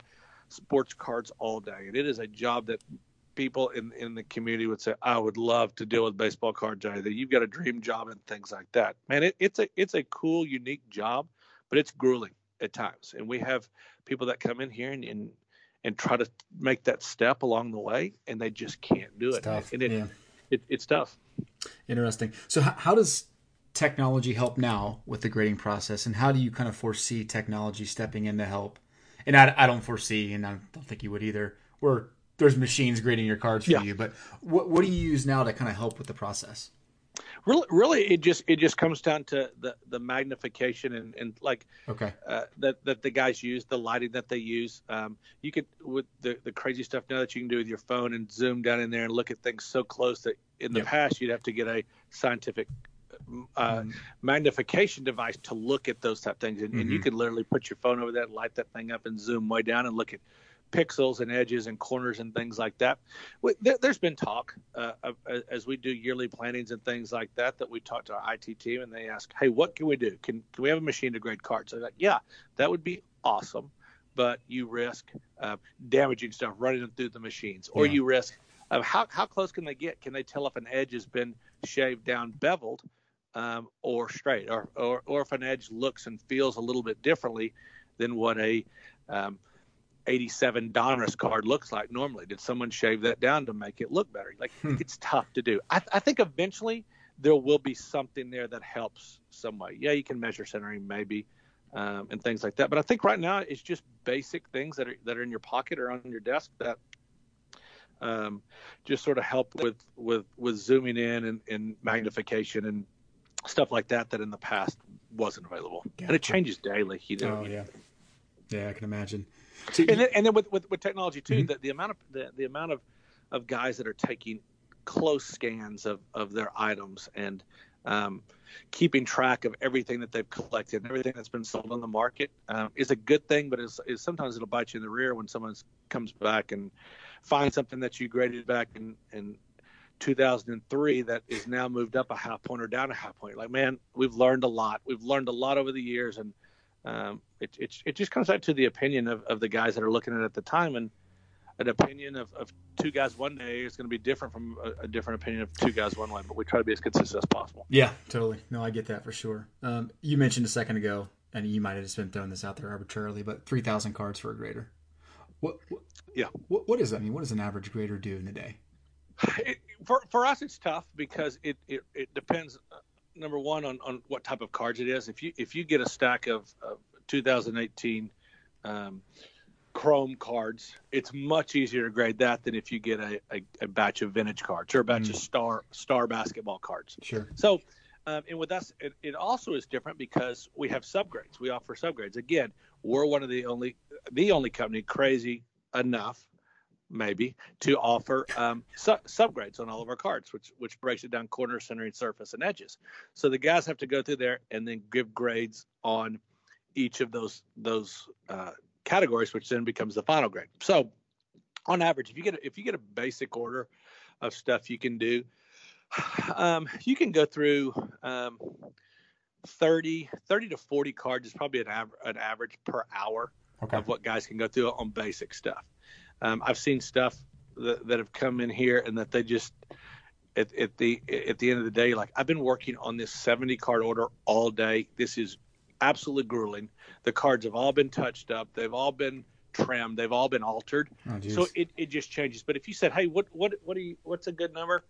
sports cards all day and it is a job that people in in the community would say, "I would love to deal with baseball cards. That you've got a dream job and things like that." Man, it, it's a it's a cool, unique job, but it's grueling at times. And we have people that come in here and and, and try to make that step along the way, and they just can't do it. Tough. And it, yeah. It, it's tough. Interesting. So, how, how does technology help now with the grading process, and how do you kind of foresee technology stepping in to help? And I, I don't foresee, and I don't think you would either. We're there's machines grading your cards for yeah. you. But what what do you use now to kind of help with the process? Really, really, it just it just comes down to the the magnification and, and like okay uh, that that the guys use, the lighting that they use. Um, you could with the the crazy stuff now that you can do with your phone and zoom down in there and look at things so close that in the yep. past you'd have to get a scientific uh, mm. magnification device to look at those type things, and, mm-hmm. and you mm-hmm. could literally put your phone over that, light that thing up, and zoom way down and look at pixels and edges and corners and things like that. There, has been talk uh, as we do yearly plannings and things like that that we talk to our IT team and they ask, "Hey, what can we do? Can can we have a machine to grade carts?" I'm like, "Yeah, that would be awesome, but you risk uh, damaging stuff running them through the machines, or yeah. you risk uh, how how close can they get? Can they tell if an edge has been shaved down, beveled?" Um, or straight, or, or or if an edge looks and feels a little bit differently than what a um, 87 Donruss card looks like normally. Did someone shave that down to make it look better? Like hmm. it's tough to do. I, I, think eventually there will be something there that helps some way. Yeah, you can measure centering maybe um, and things like that. But I think right now it's just basic things that are that are in your pocket or on your desk that um, just sort of help with with with zooming in and, and magnification and stuff like that that in the past wasn't available. And it changes daily. You know. Oh yeah. Yeah, I can imagine and then, and then with, with, with technology too, mm-hmm. the, the amount of the, the amount of, of guys that are taking close scans of, of their items and um, keeping track of everything that they've collected and everything that's been sold on the market um, is a good thing, but is, is sometimes it'll bite you in the rear when someone comes back and finds something that you graded back in, in 2003 that is now moved up a half point or down a half point. Like, man, we've learned a lot. We've learned a lot over the years, and um, it, it it just comes back to the opinion of, of the guys that are looking at it at the time, and an opinion of, of two guys one day is going to be different from a, a, different opinion of two guys one way. But we try to be as consistent as possible. Yeah, totally. No, I get that for sure. Um, you mentioned a second ago, and you might have just been throwing this out there arbitrarily, but three thousand cards for a grader. What, what? Yeah. What, what is that? I mean, what does an average grader do in a day? It, for for us, it's tough because it it, it depends. Uh, number one on, on what type of cards it is. If you if you get a stack of, of 2018 um, Chrome cards, it's much easier to grade that than if you get a, a, a batch of vintage cards or a batch mm. of star star basketball cards. Sure. So, um, and with us, it, it, also is different because we have subgrades. We offer subgrades. Again, we're one of the only the only company crazy enough, maybe, to offer um, su- subgrades on all of our cards, which which breaks it down corner, centering, surface, and edges. So the guys have to go through there and then give grades on each of those those uh, categories, which then becomes the final grade. So, on average, if you get a, if you get a basic order of stuff you can do, um, you can go through um, 30, 30 to 40 cards is probably an, av- an average per hour okay. of what guys can go through on basic stuff. Um, I've seen stuff that, that have come in here and that they just at, at, the at the end of the day, like I've been working on this 70 card order all day. This is absolutely grueling. The cards have all been touched up. They've all been trimmed. They've all been altered. Oh, so it, it just changes. But if you said, hey, what what what do you what's a good number?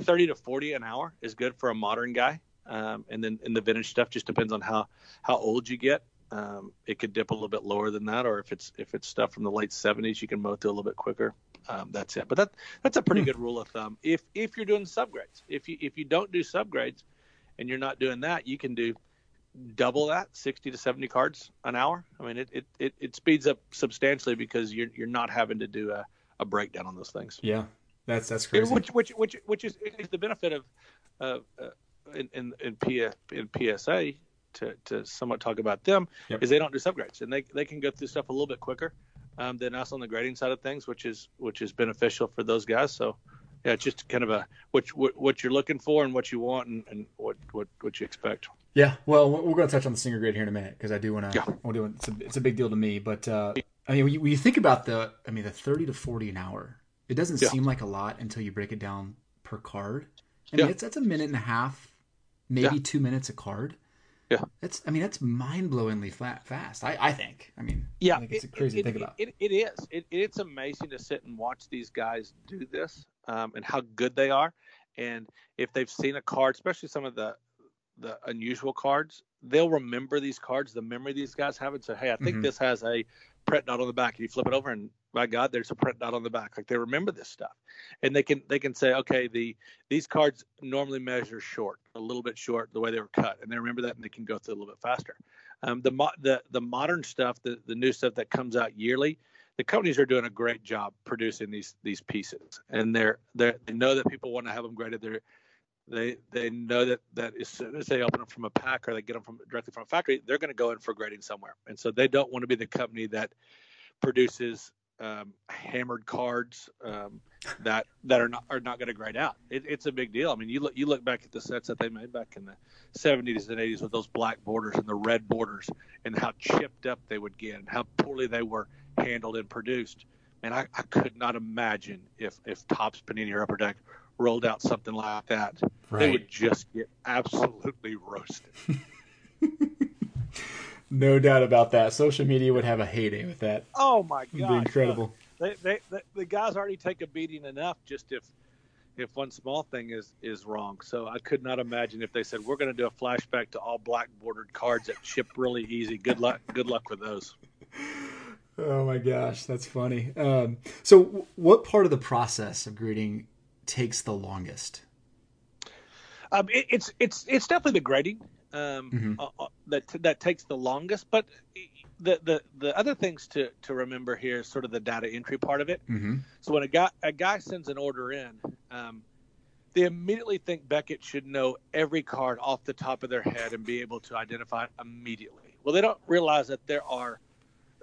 Thirty to forty an hour is good for a modern guy. Um, and then in the vintage stuff just depends on how how old you get. Um, it could dip a little bit lower than that, or if it's if it's stuff from the late '70s, you can mow through a little bit quicker. Um, that's it. But that that's a pretty hmm. good rule of thumb. If if you're doing subgrades, if you if you don't do subgrades, and you're not doing that, you can do double that 60 to 70 cards an hour i mean it, it, it, it, speeds up substantially because you're, you're not having to do a, a breakdown on those things yeah that's that's crazy which which which, which is, is the benefit of uh, uh, in in in, P, in psa to, to somewhat talk about them yep. is they don't do subgrades and they, they can go through stuff a little bit quicker um, than us on the grading side of things which is which is beneficial for those guys so yeah, it's just kind of a what what, what you're looking for and what you want and, and what, what what you expect. Yeah, well, we're going to touch on the single grade here in a minute because I do want to. Yeah. I do. It's a, it's a big deal to me, but uh, I mean, when you, when you, think about the, I mean, the thirty to forty an hour, it doesn't yeah. seem like a lot until you break it down per card. I mean, yeah. it's that's a minute and a half, maybe two minutes a card. Yeah, that's. I mean, that's mind blowingly flat fast. I, I think. I mean, yeah, I think it's it, crazy it, to think about. It, it is. It, it's amazing to sit and watch these guys do this um, and how good they are. And if they've seen a card, especially some of the the unusual cards, they'll remember these cards, the memory these guys have, and say, "Hey, I think mm-hmm. this has a print dot on the back." And you flip it over, and my God, there's a print dot on the back. Like they remember this stuff, and they can they can say, "Okay, the these cards normally measure short, a little bit short, the way they were cut," and they remember that, and they can go through a little bit faster. Um, the the the modern stuff, the the new stuff that comes out yearly, the companies are doing a great job producing these these pieces, and they're they they know that people want to have them graded. They're they they know that that as soon as they open them from a pack or they get them from directly from a factory, they're going to go in for grading somewhere, and so they don't want to be the company that produces um, hammered cards um, that that are not are not going to grade out. It, it's a big deal. I mean, you look you look back at the sets that they made back in the 70s and 80s with those black borders and the red borders, and how chipped up they would get, and how poorly they were handled and produced. And I, I could not imagine if if Topps Panini or Upper Deck rolled out something like that, right. they would just get absolutely roasted. no doubt about that. Social media would have a heyday with that. Oh my god, be incredible. They, they, they, the guys already take a beating enough just if if one small thing is is wrong. So I could not imagine if they said we're going to do a flashback to all black bordered cards that ship really easy. Good luck. Good luck with those. Oh my gosh, that's funny. Um, so, what part of the process of grading takes the longest? Um, it, it's it's it's definitely the grading um, mm-hmm. uh, uh, that that takes the longest. But the, the the other things to to remember here is sort of the data entry part of it. Mm-hmm. So when a guy a guy sends an order in, um, they immediately think Beckett should know every card off the top of their head and be able to identify it immediately. Well, they don't realize that there are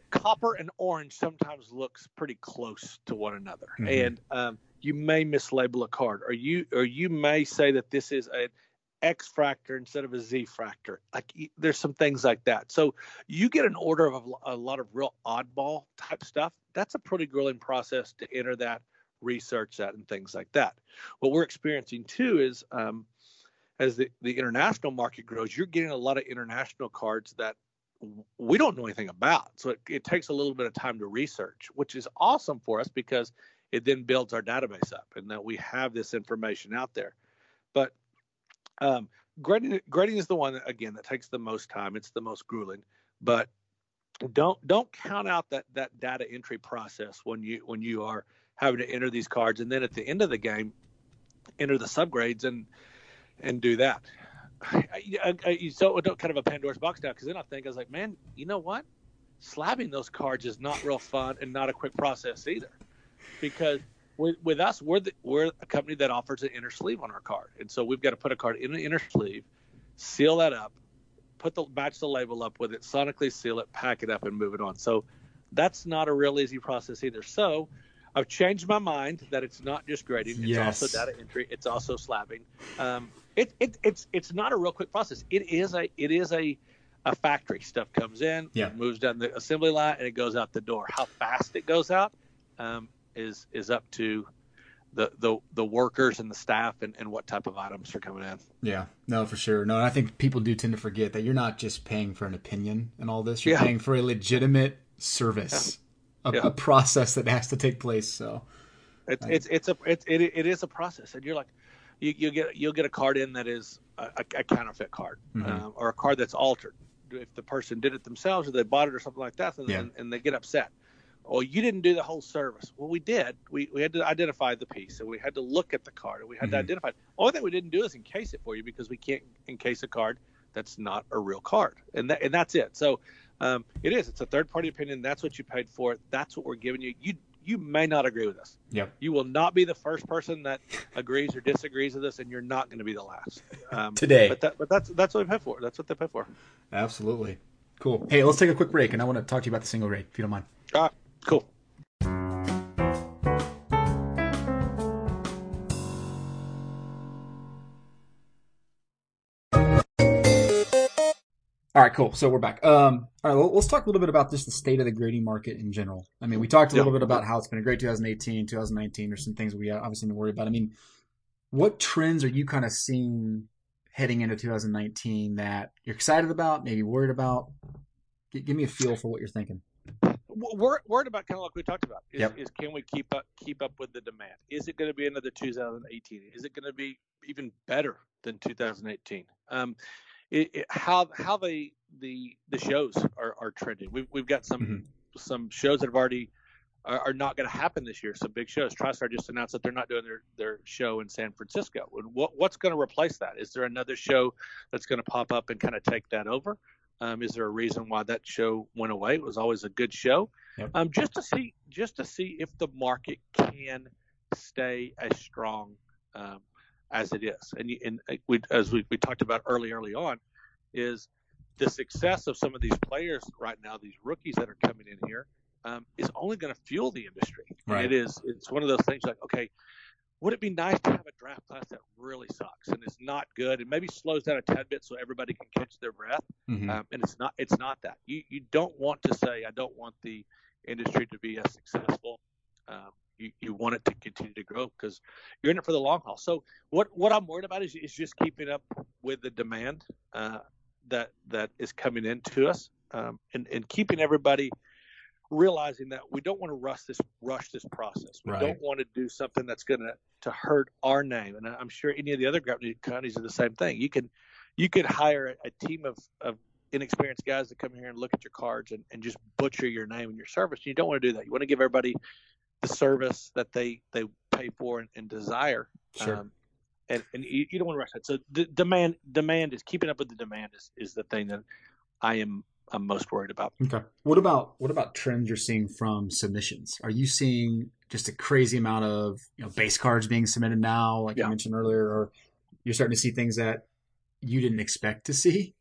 copper and orange sometimes looks pretty close to one another, mm-hmm. and um, you may mislabel a card, or you or you may say that this is a X fractor instead of a Z fractor. Like there's some things like that. So you get an order of a, a lot of real oddball type stuff. That's a pretty grueling process to enter that, research that, and things like that. What we're experiencing too is um, as the, the international market grows, you're getting a lot of international cards that we don't know anything about. So it, it takes a little bit of time to research, which is awesome for us because it then builds our database up and that we have this information out there. But um, grading, grading is the one again that takes the most time. It's the most grueling, but don't don't count out that that data entry process when you when you are having to enter these cards, and then at the end of the game, enter the subgrades and and do that. I, I, I, so kind of a Pandora's box now because then I think I was like, man, you know what? Slabbing those cards is not real fun and not a quick process either, because with, with us, we're the, we're a company that offers an inner sleeve on our card, and so we've got to put a card in an inner sleeve, seal that up, put the match the label up with it, sonically seal it, pack it up, and move it on. So that's not a real easy process either. So I've changed my mind that it's not just grading; it's yes. also data entry, it's also slabbing. Um, it, it it's it's not a real quick process. It is a it is a a factory. Stuff comes in, yeah. moves down the assembly line, and it goes out the door. How fast it goes out um, is is up to the the the workers and the staff and, and what type of items are coming in. Yeah, no, for sure. No, and I think people do tend to forget that you're not just paying for an opinion and all this. You're yeah. paying for a legitimate service, yeah. A, yeah. a, process that has to take place. So it's I, it's it's a it's, it, it is a process, and you're like, you you get you'll get a card in that is a, a counterfeit card mm-hmm. um, or a card that's altered. If the person did it themselves or they bought it or something like that, and, and, and they get upset oh, you didn't do the whole service. Well, we did. We, we had to identify the piece and we had to look at the card and we had mm-hmm. to identify it. Only thing we didn't do is encase it for you because we can't encase a card that's not a real card. And that, and that's it. So um, it is. It's a third party opinion. That's what you paid for. That's what we're giving you. You you may not agree with us. Yep. You will not be the first person that agrees or disagrees with us, and you're not going to be the last um, today. But that, but that's that's what they pay for. That's what they pay for. Absolutely. Cool. Hey, let's take a quick break, and I want to talk to you about the single rate, if you don't mind. All right. Cool. All right, cool. So we're back. Um, all right, well, let's talk a little bit about just the state of the grading market in general. I mean, we talked a little bit about how it's been a great 2018, 2019. There's some things we obviously need to worry about. I mean, what trends are you kind of seeing heading into 2019 that you're excited about, maybe worried about? G- give me a feel for what you're thinking. We're worried about kind of like we talked about is, yep. is can we keep up keep up with the demand? Is it going to be another 2018? Is it going to be even better than 2018? Um, it, it, how how the the the shows are, are trending. We've we've got some mm-hmm. some shows that have already are, are not going to happen this year. Some big shows. TriStar just announced that they're not doing their their show in San Francisco. What what's going to replace that? Is there another show that's going to pop up and kind of take that over? Um, is there a reason why that show went away? It was always a good show. Yep. Um, just to see just to see if the market can stay as strong um, as it is. And, and uh, we, as we, we talked about early, early on, is the success of some of these players right now, these rookies that are coming in here, um, is only going to fuel the industry. Right. it is. It's one of those things like, okay, would it be nice to have a draft class that really sucks and is not good and maybe slows down a tad bit so everybody can catch their breath? Mm-hmm. Um, and it's not. It's not that. You you don't want to say I don't want the industry to be as successful. Um, you, you want it to continue to grow because you're in it for the long haul. So what what I'm worried about is, is just keeping up with the demand uh, that that is coming into us um, and and keeping everybody realizing that we don't want to rush this rush this process. We right. don't want to do something that's going to to hurt our name. And I'm sure any of the other companies are the same thing. You can you could hire a, a team of, of inexperienced guys to come here and look at your cards and, and just butcher your name and your service. You don't want to do that. You want to give everybody the service that they they pay for and, and desire. Sure. Um, and and you, you, don't want to rush that. So the demand demand is keeping up with the demand is, is the thing that I am I'm most worried about. Okay. What about what about trends you're seeing from submissions? Are you seeing just a crazy amount of you know base cards being submitted now, like yeah. you mentioned earlier, or you're starting to see things that you didn't expect to see?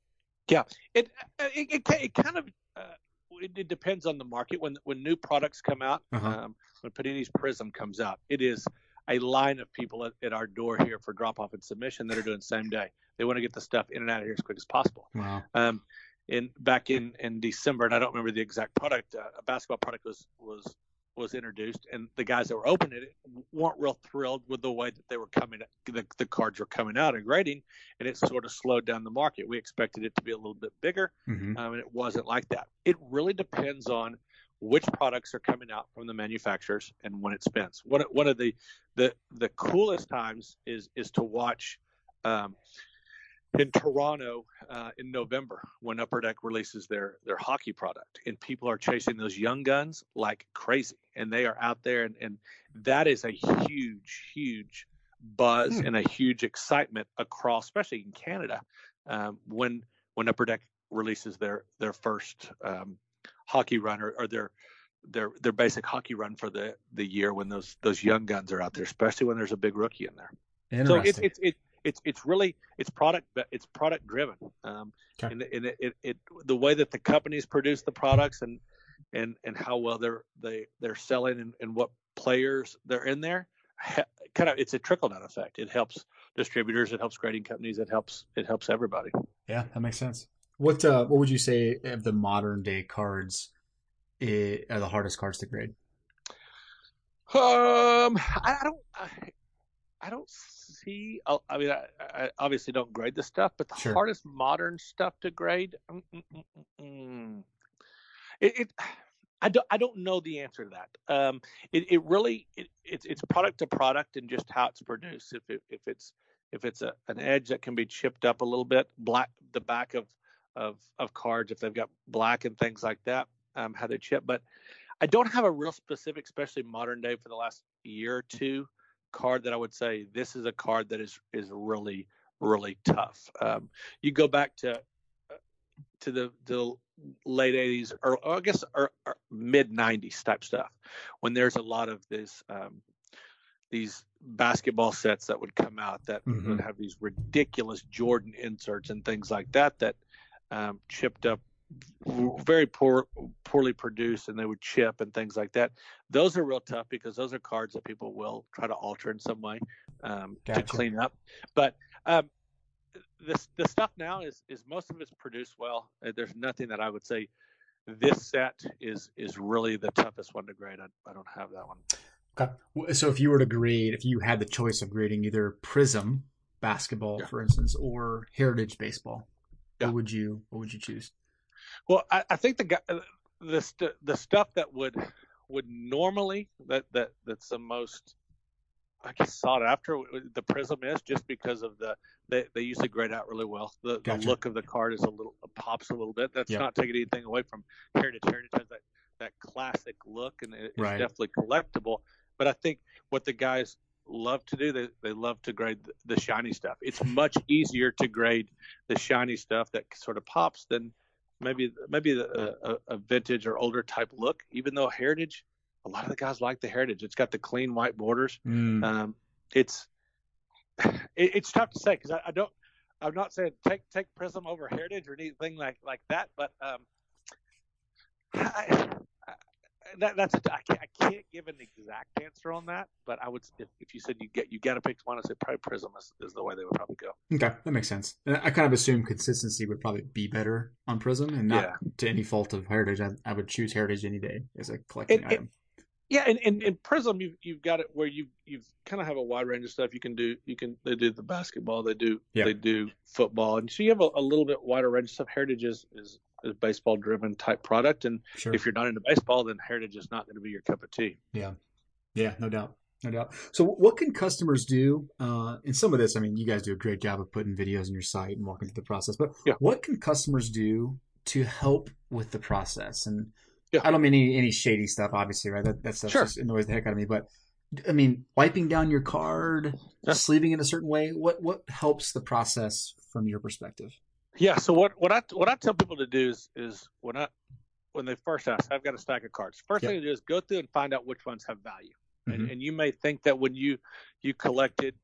Yeah, it it, it, it kind of uh, it, it, depends on the market. When when new products come out, uh-huh. um, when Panini's Prism comes out, it is a line of people at, at our door here for drop off and submission that are doing same day. they want to get the stuff in and out of here as quick as possible. Wow. Um, in back in in December, and I don't remember the exact product. Uh, a basketball product was was was introduced, and the guys that were opening it weren't real thrilled with the way that they were coming, the, the cards were coming out and grading, and it sort of slowed down the market. We expected it to be a little bit bigger, mm-hmm. um, and it wasn't like that. It really depends on which products are coming out from the manufacturers and when it spends. One one of the the the coolest times is is to watch. Um, in Toronto uh, in November when Upper Deck releases their their hockey product, and people are chasing those young guns like crazy, and they are out there, and, and that is a huge, huge buzz hmm. and a huge excitement across, especially in Canada, um, when when Upper Deck releases their their first um, hockey run or, or their their their basic hockey run for the the year when those those young guns are out there, especially when there's a big rookie in there. So it's it's it, it's it's really it's product it's product driven. Um, okay. and, and it, it, it, the way that the companies produce the products and and and how well they're they they're selling and, and what players they're in there kind of it's a trickle down effect. It helps distributors it helps grading companies it helps it helps everybody. Yeah that makes sense. What uh what would you say of the modern day cards are the hardest cards to grade? Um i, I don't I, I don't see. I mean, I, I obviously don't grade the stuff, but the sure. hardest modern stuff to grade, mm, mm, mm, it, it, I don't, I don't know the answer to that. Um, it, it really, it, it's, it's product to product and just how it's produced. If it, if it's, if it's a, an edge that can be chipped up a little bit, black, the back of, of, of cards, if they've got black and things like that, um, how they chip. But I don't have a real specific, especially modern day for the last year or two card that I would say this is a card that is is really really tough. Um, you go back to uh, to the the late 80s or, or I guess or, or mid 90s type stuff when there's a lot of this um, these basketball sets that would come out that mm-hmm. would have these ridiculous Jordan inserts and things like that that um, chipped up very poor, poorly produced, and they would chip and things like that. Those are real tough because those are cards that people will try to alter in some way um, gotcha. to clean up. But um, the the stuff now is is most of it's produced well. Uh, there's nothing that I would say this set is is really the toughest one to grade. I, I don't have that one. Okay. So if you were to grade, if you had the choice of grading either Prism basketball, yeah. for instance, or Heritage baseball, yeah. what would you what would you choose? Well, I, I think the guy, uh, the st- the stuff that would would normally that that that's the most I guess sought after the prism is just because of the they, they usually grade out really well. The, gotcha. the look of the card is a little pops a little bit. That's yep. not taking anything away from Heritage. Heritage has that that classic look and it's right. definitely collectible. But I think what the guys love to do they, they love to grade the, the shiny stuff. It's much easier to grade the shiny stuff that sort of pops than maybe maybe a, a, vintage or older type look. Even though heritage, a lot of the guys like the heritage. It's got the clean white borders. Mm. Um, it's it, it's tough to say because I, I, don't. I'm not saying take take Prism over heritage or anything like like that, but um, I, that, that's a, I, can't, I can't give an exact answer on that, but I would if, if you said you get you got to pick one, I say probably Prism is, is, the way they would probably go. Okay, that makes sense. I kind of assume consistency would probably be better on Prism, and not yeah. to any fault of Heritage. I, I, would choose Heritage any day as a collecting item. yeah, and, and, and Prism, you've you've got it where you you've kind of have a wide range of stuff you can do. You can they do the basketball, they do yeah. they do football, and so you have a, a little bit wider range of stuff. Heritage is is baseball driven type product. And sure. if you're not into baseball, then Heritage is not going to be your cup of tea. Yeah. Yeah, no doubt. No doubt. So, what can customers do? Uh, in some of this, I mean, you guys do a great job of putting videos on your site and walking through the process. But yeah. what can customers do to help with the process? And yeah. I don't mean any, any shady stuff, obviously, right? That that stuff sure. just annoys the heck out of me. But I mean, wiping down your card, yeah. sleeving it a certain way. What what helps the process from your perspective? Yeah. So what what I what I tell people to do is is when I when they first ask, I've got a stack of cards. First yep. thing to do is go through and find out which ones have value. Mm-hmm. And, and you may think that when you you collected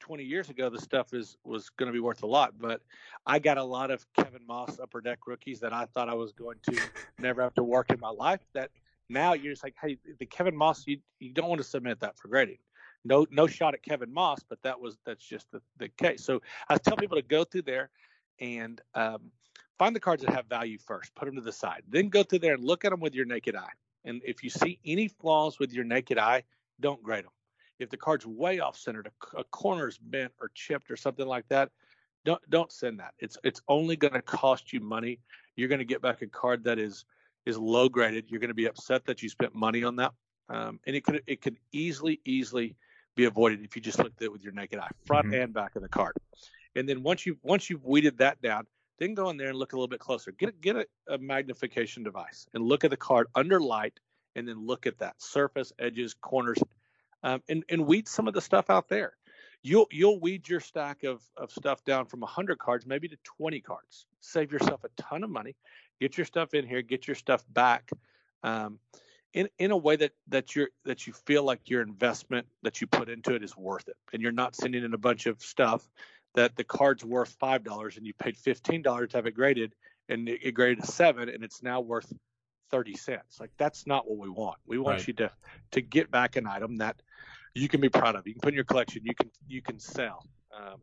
20 years ago, the stuff is was going to be worth a lot. But I got a lot of Kevin Maas upper deck rookies that I thought I was going to never have to work in my life. That now you're just like, hey, the Kevin Maas, you you don't want to submit that for grading. No, no shot at Kevin Maas, but that was that's just the, the case. So I tell people to go through there and um, find the cards that have value first, put them to the side, then go through there and look at them with your naked eye. And if you see any flaws with your naked eye, don't grade them. If the card's way off centered, a, a corner's bent or chipped or something like that, don't don't send that. It's it's only going to cost you money. You're going to get back a card that is is low graded. You're going to be upset that you spent money on that, um, and it could it could easily easily be avoided if you just looked at it with your naked eye, front mm-hmm. and back of the card. And then once you once you've weeded that down, then go in there and look a little bit closer. Get get a, a magnification device and look at the card under light, and then look at that surface, edges, corners, um, and and weed some of the stuff out there. You'll you'll weed your stack of of stuff down from 100 cards maybe to 20 cards. Save yourself a ton of money. Get your stuff in here. Get your stuff back. Um, in in a way that that you're that you feel like your investment that you put into it is worth it, and you're not sending in a bunch of stuff that the card's worth five dollars and you paid fifteen dollars to have it graded, and it, graded a seven, and it's now worth thirty cents. Like that's not what we want. We want right. you to to get back an item that you can be proud of. You can put in your collection. You can you can sell. Um,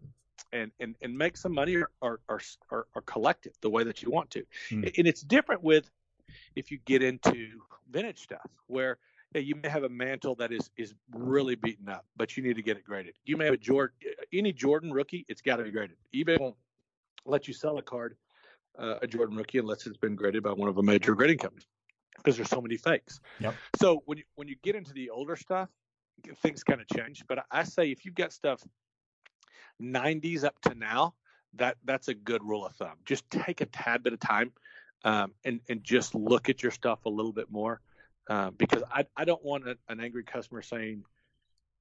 and, and, and make some money or, or, or, or, collect it the way that you want to. Mm. And it's different with if you get into vintage stuff where you may have a Mantle that is is really beaten up, but you need to get it graded. You may have a Jordan, any Jordan rookie, it's got to be graded. eBay won't let you sell a card, uh, a Jordan rookie, unless it's been graded by one of the major grading companies, because there's so many fakes. Yep. So when you when you get into the older stuff, things kind of change. But I say if you've got stuff 90s up to now, that that's a good rule of thumb. Just take a tad bit of time um, and and just look at your stuff a little bit more uh, because I I don't want a, an angry customer saying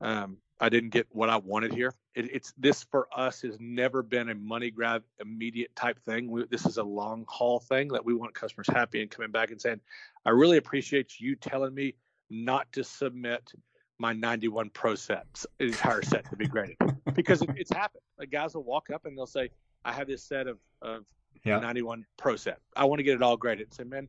um, I didn't get what I wanted here. It, it's this for us has never been a money grab immediate type thing. We, this is a long haul thing that we want customers happy and coming back and saying, I really appreciate you telling me not to submit my 91 pro sets entire set to be graded because it, it's happened. Like guys will walk up and they'll say, I have this set of, of yeah. 91 Pro set. I want to get it all graded. And say, man,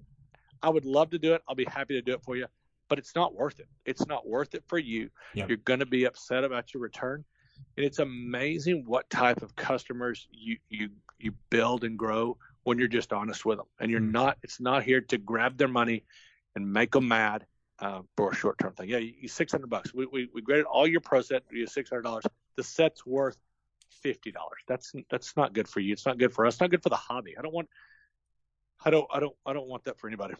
I would love to do it. I'll be happy to do it for you, but it's not worth it. It's not worth it for you. Yep. You're going to be upset about your return. And it's amazing what type of customers you, you, you build and grow when you're just honest with them. And you're mm. not, it's not here to grab their money and make them mad uh, for a short term thing. Yeah, you, 600 bucks. We, we, we graded all your pro set, you $600. The set's worth fifty dollars. That's that's not good for you. It's not good for us. It's not good for the hobby. I don't want. I don't. I don't. I don't want that for anybody.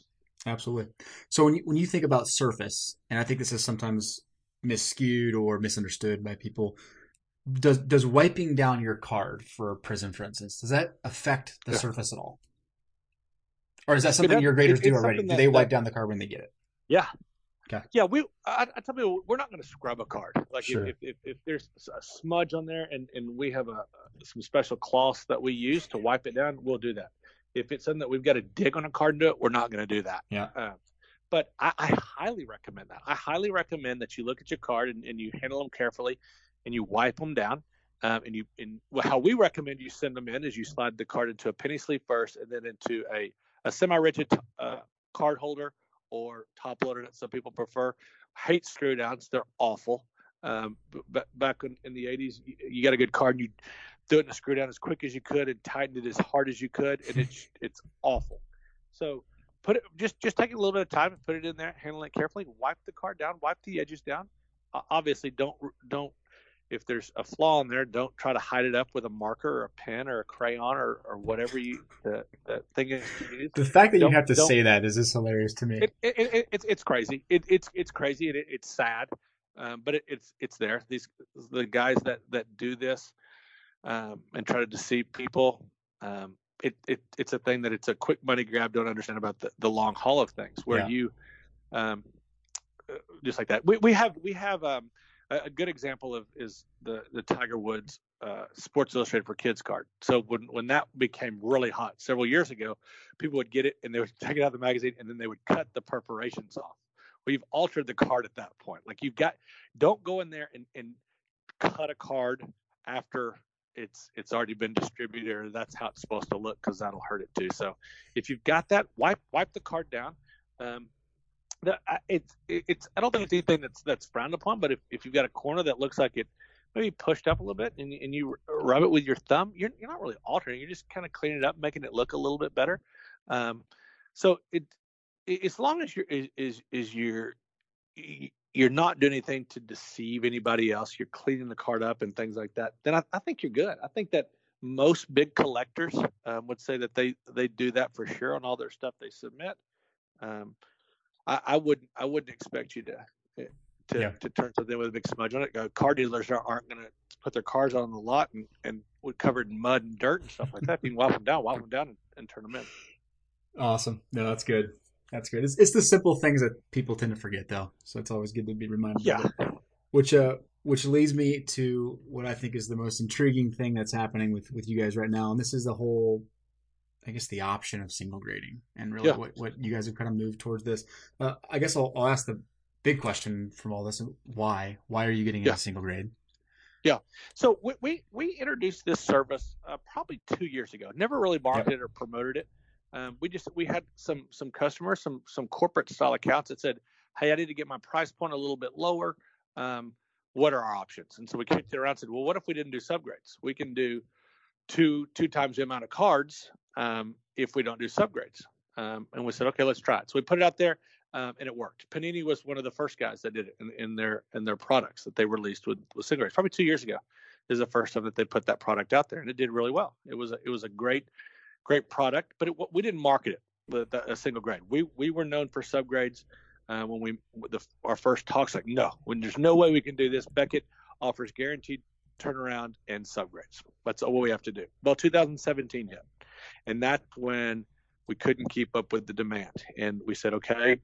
Absolutely. So when you, when you think about surface, and I think this is sometimes miscued or misunderstood by people, does does wiping down your card for Prism, for instance, does that affect the yeah. surface at all? Or is that something your graders it, do already? That, do they wipe that, down the card when they get it? Yeah, Okay. Yeah, we. I, I tell you, we're not going to scrub a card. Like sure. if, if, if there's a smudge on there, and and we have a some special cloths that we use to wipe it down, we'll do that. If it's something that we've got to dig on a card and do it, we're not going to do that. Yeah. Uh, but I, I, highly recommend that. I highly recommend that you look at your card and, and you handle them carefully, and you wipe them down. Um, and you and well, how we recommend you send them in is you slide the card into a penny sleeve first, and then into a a semi-rigid uh, card holder or top loader that some people prefer. hate screw downs; they're awful. Um, but back in, in the 80s, you, you, got a good card and you do it in a screw down as quick as you could and tighten it as hard as you could, and it's it's awful. So put it just just take a little bit of time and put it in there, handle it carefully, wipe the card down, wipe the edges down. Uh, obviously, don't don't if there's a flaw in there, don't try to hide it up with a marker or a pen or a crayon or, or whatever you the, the thing is. The fact that don't, you have to say that is just hilarious to me. It, it, it, it's it's crazy. it's it's crazy and it's sad, um, but it's it's there. These the guys that that do this um, and try to deceive people. Um, it, it it's a thing that it's a quick money grab. Don't understand about the, the long haul of things where yeah. you, um, uh, just like that. We we have we have um a good example of is the the Tiger Woods uh, Sports Illustrated for Kids card. So when when that became really hot several years ago, people would get it and they would take it out of the magazine and then they would cut the perforations off. We've altered the card at that point. Like you've got, don't go in there and, and cut a card after it's it's already been distributed that's how it's supposed to look because that'll hurt it too. So if you've got that, wipe wipe the card down. Um, the, it's it's I don't think it's anything that's that's frowned upon. But if, if you've got a corner that looks like it maybe pushed up a little bit and, and you rub it with your thumb, you're you're not really altering. You're just kind of cleaning it up, making it look a little bit better. Um, so it, it as long as you're is is, is you're you're not doing anything to deceive anybody else. You're cleaning the card up and things like that. Then I, I think you're good. I think that most big collectors um, would say that they they do that for sure on all their stuff they submit. Um, I, I wouldn't I wouldn't expect you to eh, to, yeah. to turn something with a big smudge on it. Uh, car dealers are, aren't going to put their cars on the lot and and would covered in mud and dirt and stuff like that. You can wipe them down, wipe them down, and, and turn them in. Awesome. No, that's good. That's good. It's, it's the simple things that people tend to forget, though. So it's always good to be reminded. Yeah. Which uh, which leads me to what I think is the most intriguing thing that's happening with with you guys right now, and this is the whole, I guess, the option of single grading, and really yeah. what what you guys have kind of moved towards this. Uh, I guess I'll, I'll ask the big question from all this: Why? Why are you getting yeah. into single grade? Yeah. So we we, we introduced this service uh, probably two years ago. Never really marketed yep. or promoted it. Um, we just we had some some customers, some some corporate style accounts that said, "Hey, I need to get my price point a little bit lower. Um, what are our options?" And so we kicked it around and said, "Well, what if we didn't do subgrades? We can do two two times the amount of cards um, if we don't do subgrades." Um, and we said, "Okay, let's try it." So we put it out there, um, and it worked. Panini was one of the first guys that did it in, in their in their products that they released with with grades. Probably two years ago is the first time that they put that product out there, and it did really well. It was a, it was a great great product, but it, we didn't market it with a single grade. We we were known for subgrades uh, when we the, our first talks. Like, no, when there's no way we can do this. Beckett offers guaranteed turnaround and subgrades. That's all we have to do. Well, 2017 hit, and that's when we couldn't keep up with the demand, and we said, okay,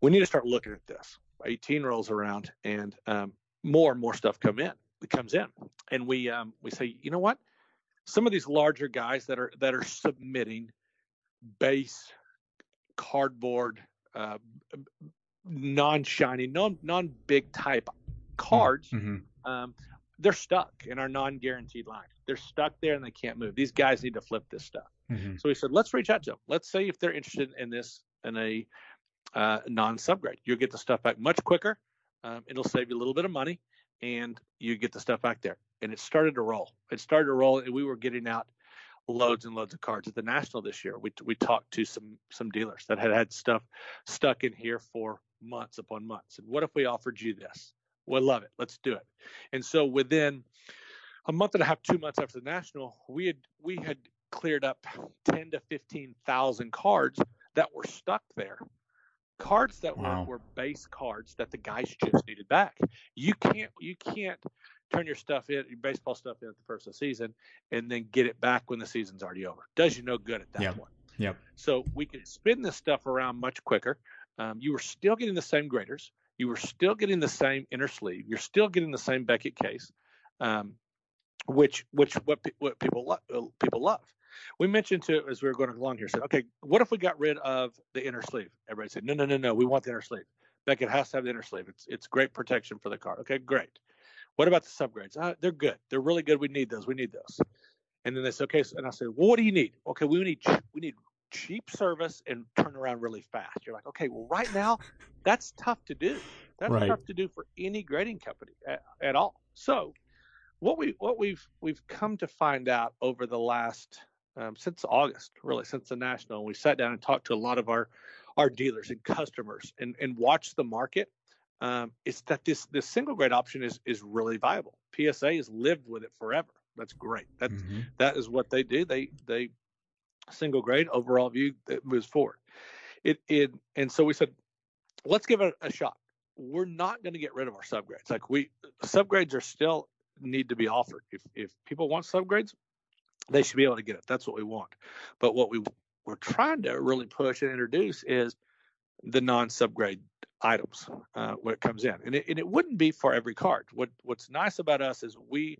we need to start looking at this. 18 rolls around, and um, more and more stuff come in. It comes in, and we um, we say, you know what? Some of these larger guys that are that are submitting base cardboard uh, non-shiny non non big type cards mm-hmm. um, they're stuck in our non-guaranteed line they're stuck there and they can't move these guys need to flip this stuff mm-hmm. so we said let's reach out to them let's see if they're interested in this in a uh, non-subgrade you'll get the stuff back much quicker um, it'll save you a little bit of money and you get the stuff back there. And it started to roll. It started to roll, and we were getting out loads and loads of cards at the national this year. We we talked to some some dealers that had had stuff stuck in here for months upon months. And what if we offered you this? We'll love it. Let's do it. And so within a month and a half, two months after the national, we had we had cleared up ten to fifteen thousand cards that were stuck there cards that wow. were, were base cards that the guys just needed back. You can't you can't turn your stuff in your baseball stuff in at the first of the season and then get it back when the season's already over. Does you no good at that yep. point. Yep. So we could spin this stuff around much quicker. Um, you were still getting the same graders. You were still getting the same inner sleeve. You're still getting the same Beckett case, um, which which what, what people lo- people love. We mentioned to as we were going along here, said, okay, what if we got rid of the inner sleeve? Everybody said, no, no, no, no, we want the inner sleeve. Beckett has to have the inner sleeve. It's it's great protection for the car. Okay, great. What about the subgrades? Uh, they're good. They're really good. We need those. We need those. And then they said, okay. And I said, well, what do you need? Okay, we need we need cheap service and turn around really fast. You're like, okay, well, right now, that's tough to do. That's right. tough to do for any grading company at, at all. So, what we what we've we've come to find out over the last um, since August, really since the national. We sat down and talked to a lot of our our dealers and customers and and watched the market. Um, it's that this this single grade option is is really viable. PSA has lived with it forever. That's great. That's mm-hmm. that is what they do. They they single grade overall view that moves forward. It it and so we said, let's give it a shot. We're not going to get rid of our subgrades. Like we subgrades are still need to be offered. If if people want subgrades, they should be able to get it. That's what we want. But what we we're trying to really push and introduce is the non-subgrade items uh, when it comes in, and it, and it wouldn't be for every card. What what's nice about us is we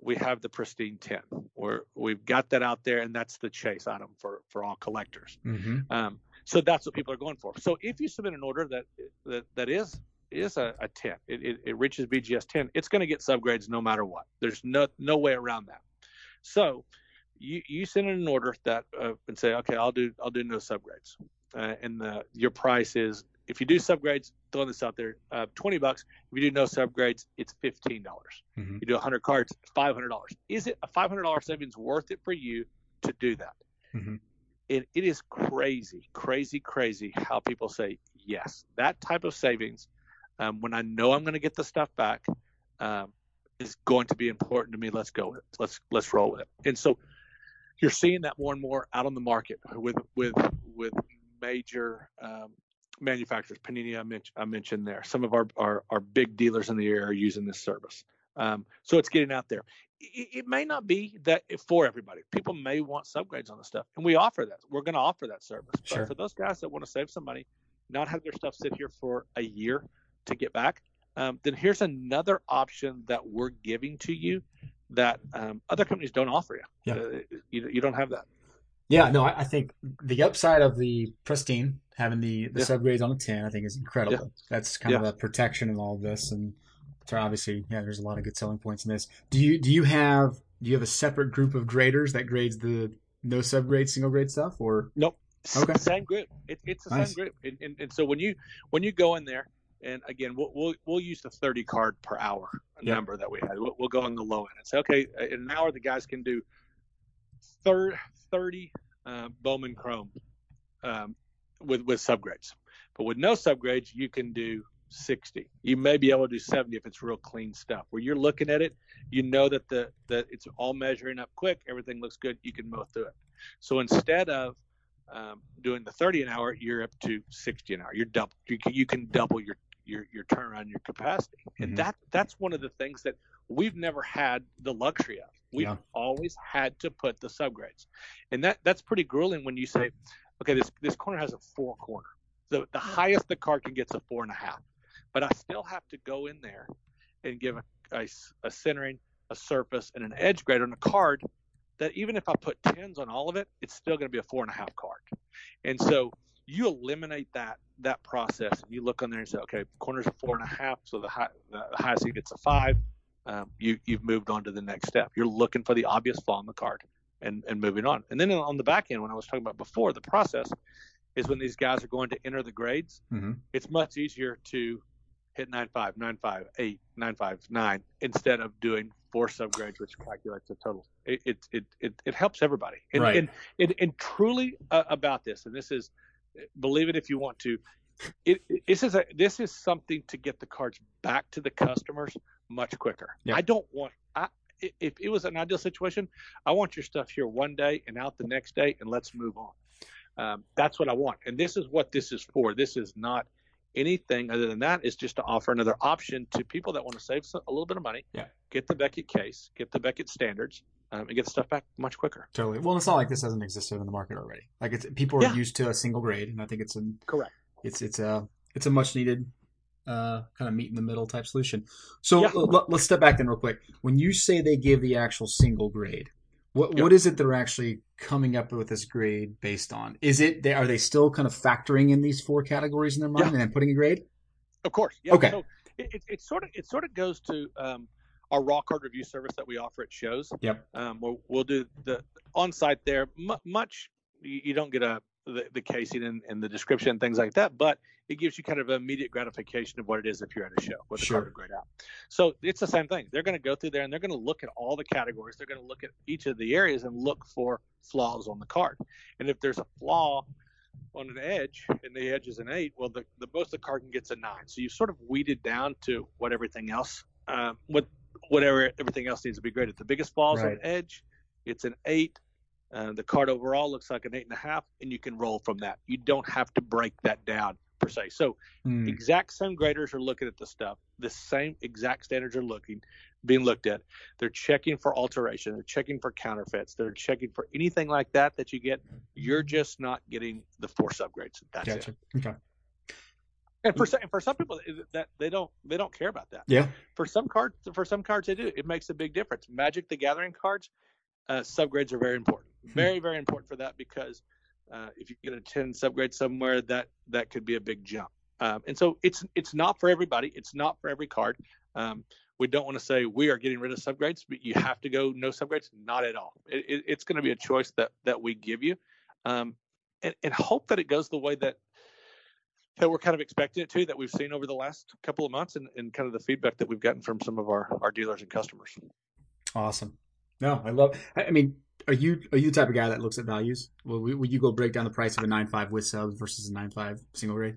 we have the pristine 10 where we've got that out there and that's the chase item for for all collectors. Mm-hmm. um, so that's what people are going for. So if you submit an order that that, that is is a, a 10 it, it, it reaches bgs 10 it's going to get subgrades no matter what. There's no no way around that. So you you send in an order that uh, and say okay I'll do I'll do no subgrades. Uh, and the, your price is if you do subgrades, throwing this out there, uh, twenty bucks. If you do no subgrades, it's fifteen dollars. Mm-hmm. You do hundred cards, five hundred dollars. Is it a five hundred dollar savings worth it for you to do that? Mm-hmm. It, it is crazy, crazy, crazy how people say yes. That type of savings, um, when I know I'm going to get the stuff back, um, is going to be important to me. Let's go with it. Let's let's roll with it. And so you're seeing that more and more out on the market with with with major um, manufacturers. Panini, I, mentioned, I mentioned there. Some of our, our, our big dealers in the area are using this service. Um, so it's getting out there. It, it, may not be that for everybody. People may want subgrades on the stuff, and we offer that. We're going to offer that service. Sure. But for those guys that want to save some money, not have their stuff sit here for a year to get back, um, then here's another option that we're giving to you that um, other companies don't offer you. Yeah. Uh, you. You don't have that. Yeah, no, I, I, think the upside of the pristine having the the yeah. subgrades on a ten, I think, is incredible. Yeah. That's kind yeah. of a protection in all of this, and so obviously, yeah, there's a lot of good selling points in this. Do you do you have do you have a separate group of graders that grades the no subgrade single grade stuff, or nope? Okay, same group. It, it's the nice. same group, and, and, and so when you when you go in there, and again, we'll we'll, we'll use the 30 card per hour number that we had. We'll, we'll, go on the low end and say, okay, in an hour the guys can do thir- 30 uh, Bowman Chrome um, with with subgrades, but with no subgrades you can do 60. You may be able to do 70 if it's real clean stuff. Where you're looking at it, you know that the that it's all measuring up quick, everything looks good, you can mow through it. So instead of um, doing the 30 an hour, you're up to 60 an hour. You're double. You can, you can double your your your turnaround, your capacity, and mm-hmm. that that's one of the things that we've never had the luxury of. We've yeah. always had to put the subgrades, and that that's pretty grueling when you say, okay, this this corner has a four corner. The the highest the card can get is a four and a half, but I still have to go in there and give a, a, a centering, a surface, and an edge grade on a card that even if I put tens on all of it, it's still going to be a four and a half card. And so you eliminate that that process you look on there and say, okay, corners are four and a half, so the, high, the highest seed gets a five. Um, you you've moved on to the next step. You're looking for the obvious flaw in the card and and moving on. And then on the back end, when I was talking about before, the process is when these guys are going to enter the grades. Mm-hmm. It's much easier to hit nine five, nine five, eight, nine five, nine instead of doing four subgrades, which calculates the total. It it it it, it helps everybody. And, right. and, and, and truly uh, about this, and this is believe it if you want to. It, it, this is a this is something to get the cards back to the customers much quicker. I don't want I if it was an ideal situation, I want your stuff here one day and out the next day, and let's move on. Um, that's what I want, and this is what this is for. This is not anything other than that. It's just to offer another option to people that want to save a little bit of money. Yeah. Get the Beckett case, get the Beckett standards, um, and get stuff back much quicker. Totally. Well, it's not like this hasn't existed in the market already. Like it's people are yeah. used to a single grade, and I think it's a correct. It's it's a it's a much needed uh, kind of meet in the middle type solution. So yeah. l- let's step back then real quick. When you say they give the actual single grade, what yep. what is it they're actually coming up with this grade based on? Is it they are they still kind of factoring in these four categories in their mind yeah. and then putting a grade? Of course. Yeah. Okay. So it, it, it, sort of it sort of goes to um, our raw card review service that we offer at shows. Yep. Um, we'll, we'll do the on site there. M- much you, you, don't get a the, the casing and, and, the description and things like that, but it gives you kind of immediate gratification of what it is if you're at a show with sure. card grade out. So it's the same thing. They're going to go through there and they're going to look at all the categories. They're going to look at each of the areas and look for flaws on the card. And if there's a flaw on an edge and the edge is an eight, well, the, the most the card can gets a nine. So you sort of weeded down to what everything else, um, what whatever everything else needs to be graded. The biggest flaws right. on edge, it's an eight. Uh, the card overall looks like an eight and a half, and you can roll from that. You don't have to break that down per se. So, mm. exact same graders are looking at the stuff. The same exact standards are looking, being looked at. They're checking for alteration. They're checking for counterfeits. They're checking for anything like that that you get. You're just not getting the four subgrades. That's gotcha. it. Okay. And for some, for some people that they don't they don't care about that. Yeah. For some cards, for some cards they do. It makes a big difference. Magic the Gathering cards, uh, subgrades are very important. Hmm. Very very important for that because uh, if you get a ten subgrade somewhere, that that could be a big jump. Um, and so it's it's not for everybody. It's not for every card. Um, we don't want to say we are getting rid of subgrades, but you have to go no subgrades. Not at all. It, it, it's going to be a choice that that we give you, um, and, and hope that it goes the way that that we're kind of expecting it to that we've seen over the last couple of months and, and kind of the feedback that we've gotten from some of our, our dealers and customers. Awesome. No, I love. I mean, are you are you the type of guy that looks at values? Will, will you go break down the price of a nine five with subs versus a nine five single grade?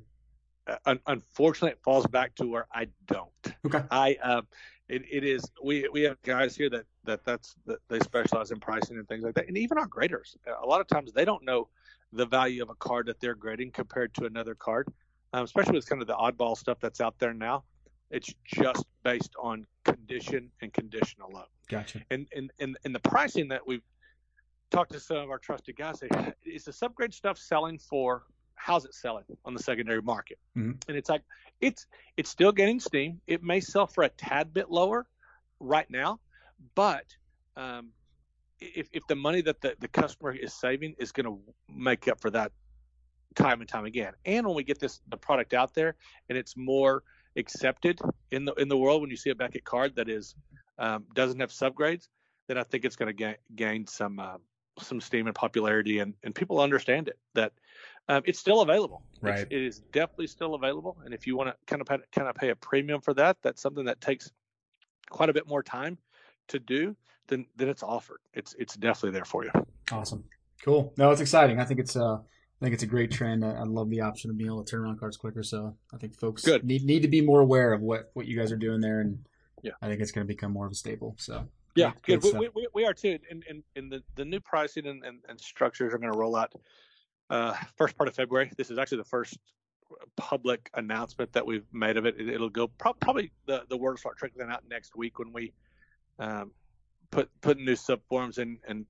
Uh, unfortunately, it falls back to where I don't. Okay. I uh, it, it is we we have guys here that that that's that they specialize in pricing and things like that, and even our graders. A lot of times they don't know the value of a card that they're grading compared to another card, um, especially with kind of the oddball stuff that's out there now. It's just based on condition and condition alone. Gotcha. And and and, and the pricing that we've talked to some of our trusted guys, say, is the subgrade stuff selling for how's it selling on the secondary market? Mm-hmm. And it's like it's it's still getting steam. It may sell for a tad bit lower right now, but um, if if the money that the, the customer is saving is going to make up for that time and time again, and when we get this the product out there and it's more accepted in the in the world when you see a Beckett card that is um, doesn't have subgrades, then I think it's going to gain, gain some uh, some steam and popularity, and, and people understand it that um, it's still available. Right. It's, it is definitely still available, and if you want to kind of pay, kind of pay a premium for that, that's something that takes quite a bit more time to do. Then then it's offered. It's it's definitely there for you. Awesome. Cool. No, it's exciting. I think it's uh I think it's a great trend. I, I love the option of being able to turn around cards quicker. So I think folks Good. need need to be more aware of what what you guys are doing there, and Yeah. I think it's going to become more of a staple. So Yeah, Great- good. We, we, we are too. And, and, and the, the new pricing and, and, and structures are going to roll out uh, first part of February. This is actually the first public announcement that we've made of it. it will go pro- probably the, the word will start trickling out next week when we um, put put new sub forms in and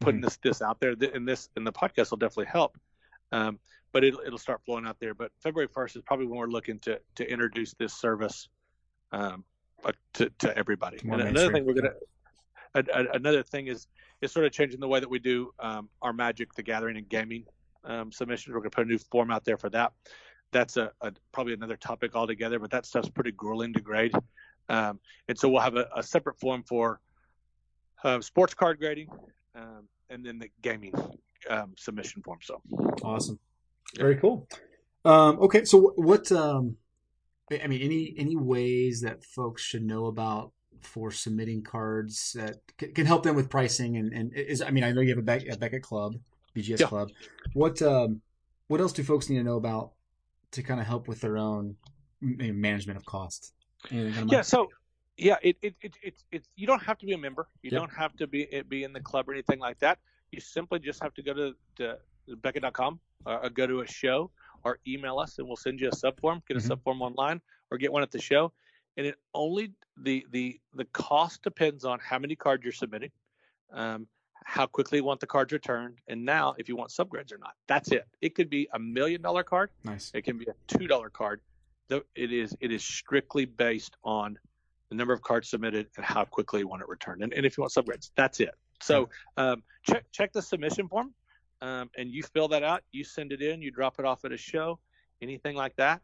putting this this out there. Th- And this and the podcast will definitely help. Um, but it'll it'll start flowing out there. But February first is probably when we're looking to to introduce this service um, to to everybody. More and another thing we're gonna another thing is is sort of changing the way that we do um, our Magic the Gathering and gaming um, submissions. We're gonna put a new form out there for that. That's a, a probably another topic altogether, but that stuff's pretty grueling to grade. Um, and so we'll have a, a separate form for uh, sports card grading, um, and then the gaming um, submission form. So awesome. Very cool. Um, okay, so what, what um, I mean, any any ways that folks should know about for submitting cards that c- can help them with pricing and, and is I mean I know you have a, Beck, a Beckett Club, BGS Yeah. Club. What um, what else do folks need to know about to kind of help with their own management of cost? Yeah, so yeah, it it, it it's it's you don't have to be a member. You Yep. don't have to be it be in the club or anything like that. You simply just have to go to, to Beckett.com or, or go to a show or email us and we'll send you a sub form. Get a Mhm. sub form online or get one at the show. And it only the the the cost depends on how many cards you're submitting, um, how quickly you want the cards returned, and now if you want subgrades or not. That's it. It could be a million dollar card. nice. It can be a two dollar card. Though it is it is strictly based on the number of cards submitted and how quickly you want it returned. And, and if you want subgrades, that's it. So um, check check the submission form, um, and you fill that out. You send it in. You drop it off at a show, anything like that,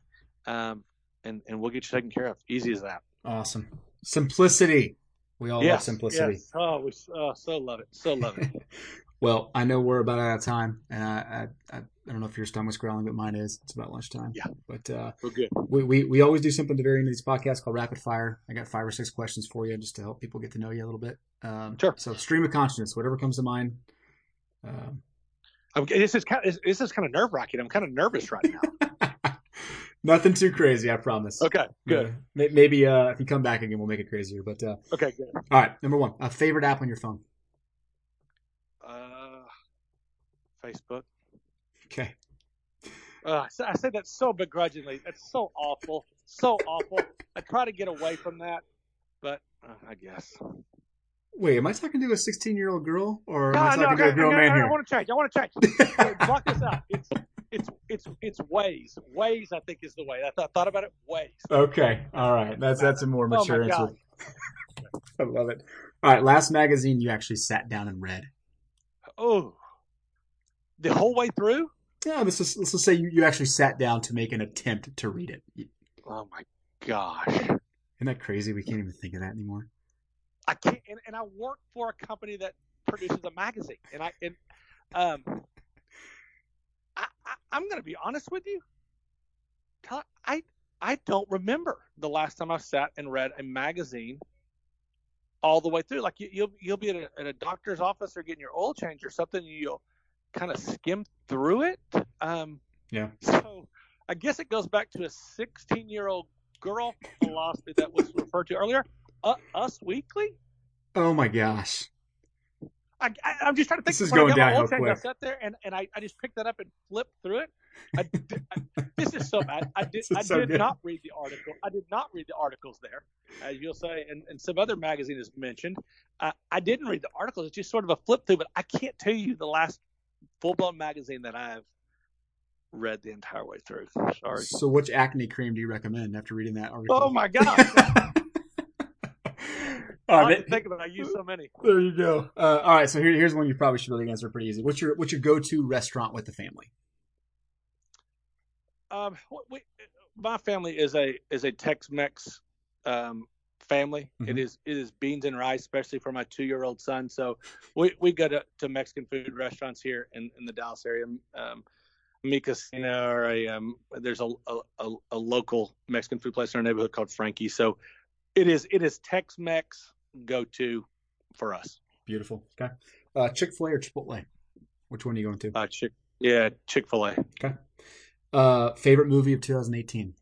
um, and and we'll get you taken care of. Easy as that. Awesome. Simplicity. We all love simplicity. yes. Oh, we oh, so love it. So love it. Well, I know we're about out of time, and I, I, I I don't know if your stomach's growling, but mine is. It's about lunchtime. Yeah. But uh, We're good. we, we we always do something at the very end of these podcasts called rapid fire. I got five or six questions for you just to help people get to know you a little bit. Um, Sure. So stream of consciousness, whatever comes to mind. Um, I'm, this is kind of this is kind of nerve wracking. I'm kind of nervous right now. nothing too crazy, I promise. Okay, good. May- maybe uh, if you come back again, we'll make it crazier. But uh, Okay, good. all right, number one, a favorite app on your phone. Uh, Facebook. Okay. Uh, I say- that so begrudgingly. That's so awful. So awful. I try to get away from that, but uh, I guess. Wait, am I talking to a 16 year old girl or am I No, no, talking to a grown okay, man I, here? I want to change. I want to change. Block this out. It's it's it's it's Waze. Waze, I think, is the way. I thought, thought about it. Waze. Okay, all right. That's that's a more Oh, mature answer. I love it. All right, last magazine you actually sat down and read. Oh, the whole way through. Yeah, let's just let's just say you, you actually sat down to make an attempt to read it. Oh my gosh. Isn't that crazy? We can't even think of that anymore. I can't, and, and I work for a company that produces a magazine, and I and um, I, I I'm going to be honest with you. I I don't remember the last time I sat and read a magazine all the way through. Like you, you'll you'll be at a, at a doctor's office or getting your oil change or something, and you'll kind of skim through it. Um, Yeah. So I guess it goes back to a 16 year old girl philosophy that was referred to earlier. Uh, Us Weekly. Oh my gosh. I, I, I'm just trying to think. This is going my downhill I sat there and, and I, I just picked that up and flipped through it. I, did- I- this is so bad. I did I so did good. not read the article. I did not read the articles there, as you'll say, and, and some other magazine is mentioned. Uh, I didn't read the articles. It's just sort of a flip through, but I can't tell you the last full blown magazine that I've read the entire way through. Sorry. So, which acne cream do you recommend after reading that article? Oh my god! all I right, didn't think about it. I use so many. there you go. Uh, all right, so here, here's one you probably should really answer pretty easy. What's your what's your go to restaurant with the family? Um, we, my family is a is a Tex-Mex um, family. It Mhm. is it is beans and rice, especially for my two year old son. So we, we go to, to Mexican food restaurants here in, in the Dallas area. Um, Mi or a um, there's a, a, a, a local Mexican food place in our neighborhood called Frankie. So it is it is Tex-Mex go to for us. Beautiful. Okay. Uh, Chick Fil A or Chipotle? Which one are you going to? Uh, Chick yeah Chick Fil A. Okay. Uh, favorite movie of 2018?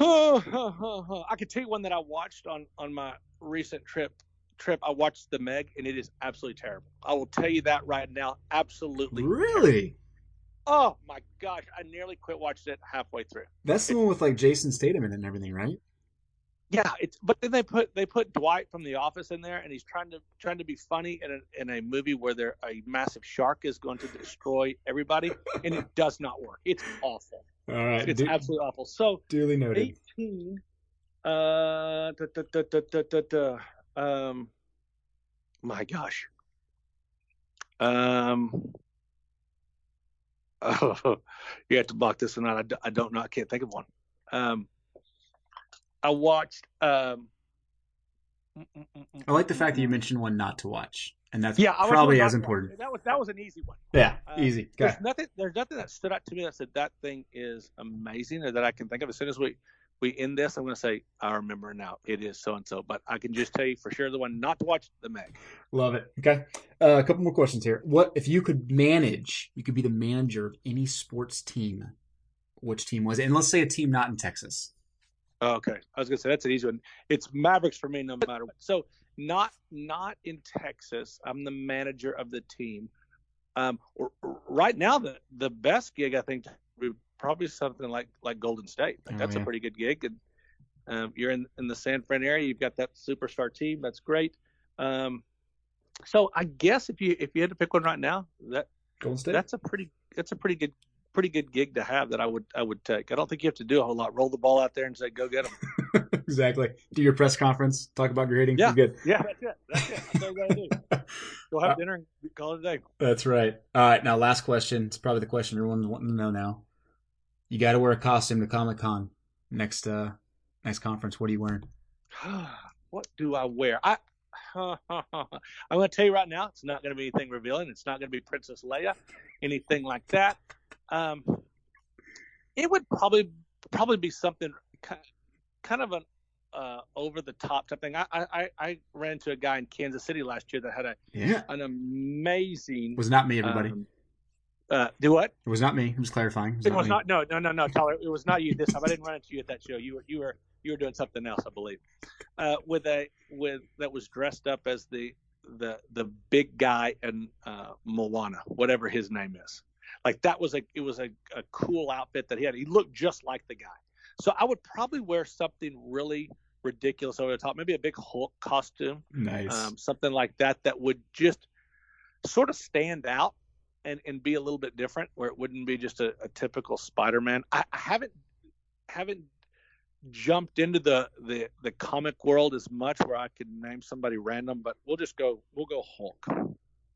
I could tell you one that I watched on on my recent trip. Trip, I watched The Meg, and it is absolutely terrible. I will tell you that right now. Absolutely. Really? Oh my gosh, I nearly quit watching it halfway through. That's the one with like Jason Statham in it and everything, right? Yeah, it's but then they put they put Dwight from The Office in there, and he's trying to trying to be funny in a in a movie where there a massive shark is going to destroy everybody, and it does not work. It's awful. All right. It's du- absolutely awful. So duly noted. 18 uh da, da, da, da, da, da, um my gosh um oh, you have to block this one out I don't know i can't think of one um i watched um mm, mm, mm, I like the fact that you mentioned one not to watch, and that's yeah probably as important. that was that was an easy one Yeah, Uh, easy. Okay. there's nothing there's nothing that stood out to me that said that thing is amazing or that I can think of. As soon as we we end this, I'm going to say I remember now. It is so and so, but I can just tell you for sure the one not to watch the Meg. Love it. Okay. Uh, a couple more questions here. What if you could manage? You could be the manager of any sports team. Which team was it? And let's say a team not in Texas. Oh, okay, I was going to say that's an easy one. It's Mavericks for me, no matter what. So not not in Texas. I'm the manager of the team. Um, r- r- right now the the best gig I think would probably something like like Golden State. Like Oh, that's yeah. a pretty good gig, and um, you're in in the San Fran area. You've got that superstar team. That's great. Um, so I guess if you if you had to pick one right now, that Golden State. that's a pretty that's a pretty good pretty good gig to have that I would I would take. I don't think you have to do a whole lot. Roll the ball out there and say go get them. exactly. Do your press conference. Talk about grading. Yeah. You're good. Yeah, that's it. That's it. That's all you gotta do. Go have dinner and call it a day. That's right. All right. Now, last question. It's probably the question everyone's wanting to know now. You got to wear a costume to Comic Con next uh next conference. What are you wearing? what do I wear? I I'm going to tell you right now, it's not going to be anything revealing. It's not going to be Princess Leia, anything like that. Um, it would probably probably be something kind of an uh, over the top type thing. I, I I ran into a guy in Kansas City last year that had a Yeah. an amazing. Was not me, everybody. um, uh, do what? it was not me. I'm just clarifying. It was me. not. No, no, no, no, Tyler. It was not you this time. I didn't run into you at that show. You were, you were, you were doing something else, I believe. Uh, with a with that was dressed up as the the the big guy in uh, Moana, whatever his name is. Like that was a it was a, a cool outfit that he had. He looked just like the guy. So I would probably wear something really ridiculous over the top, maybe a big Hulk costume, Nice. um, something like that that would just sort of stand out and, and be a little bit different where it wouldn't be just a, a typical spider-man I, I haven't haven't jumped into the, the the comic world as much where i could name somebody random but we'll just go we'll go hulk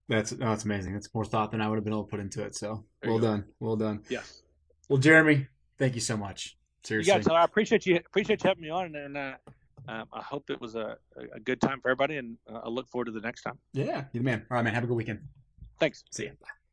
that's oh, that's amazing. That's more thought than I would have been able to put into it. So There well done. Well done. yes Well, Jeromy, thank you so much. you Seriously. it, Tyler. i appreciate you appreciate you having me on and uh, um, i hope it was a, a good time for everybody and uh, i look forward to the next time yeah, you're the man. All right, man. Have a good weekend. thanks See ya. Bye.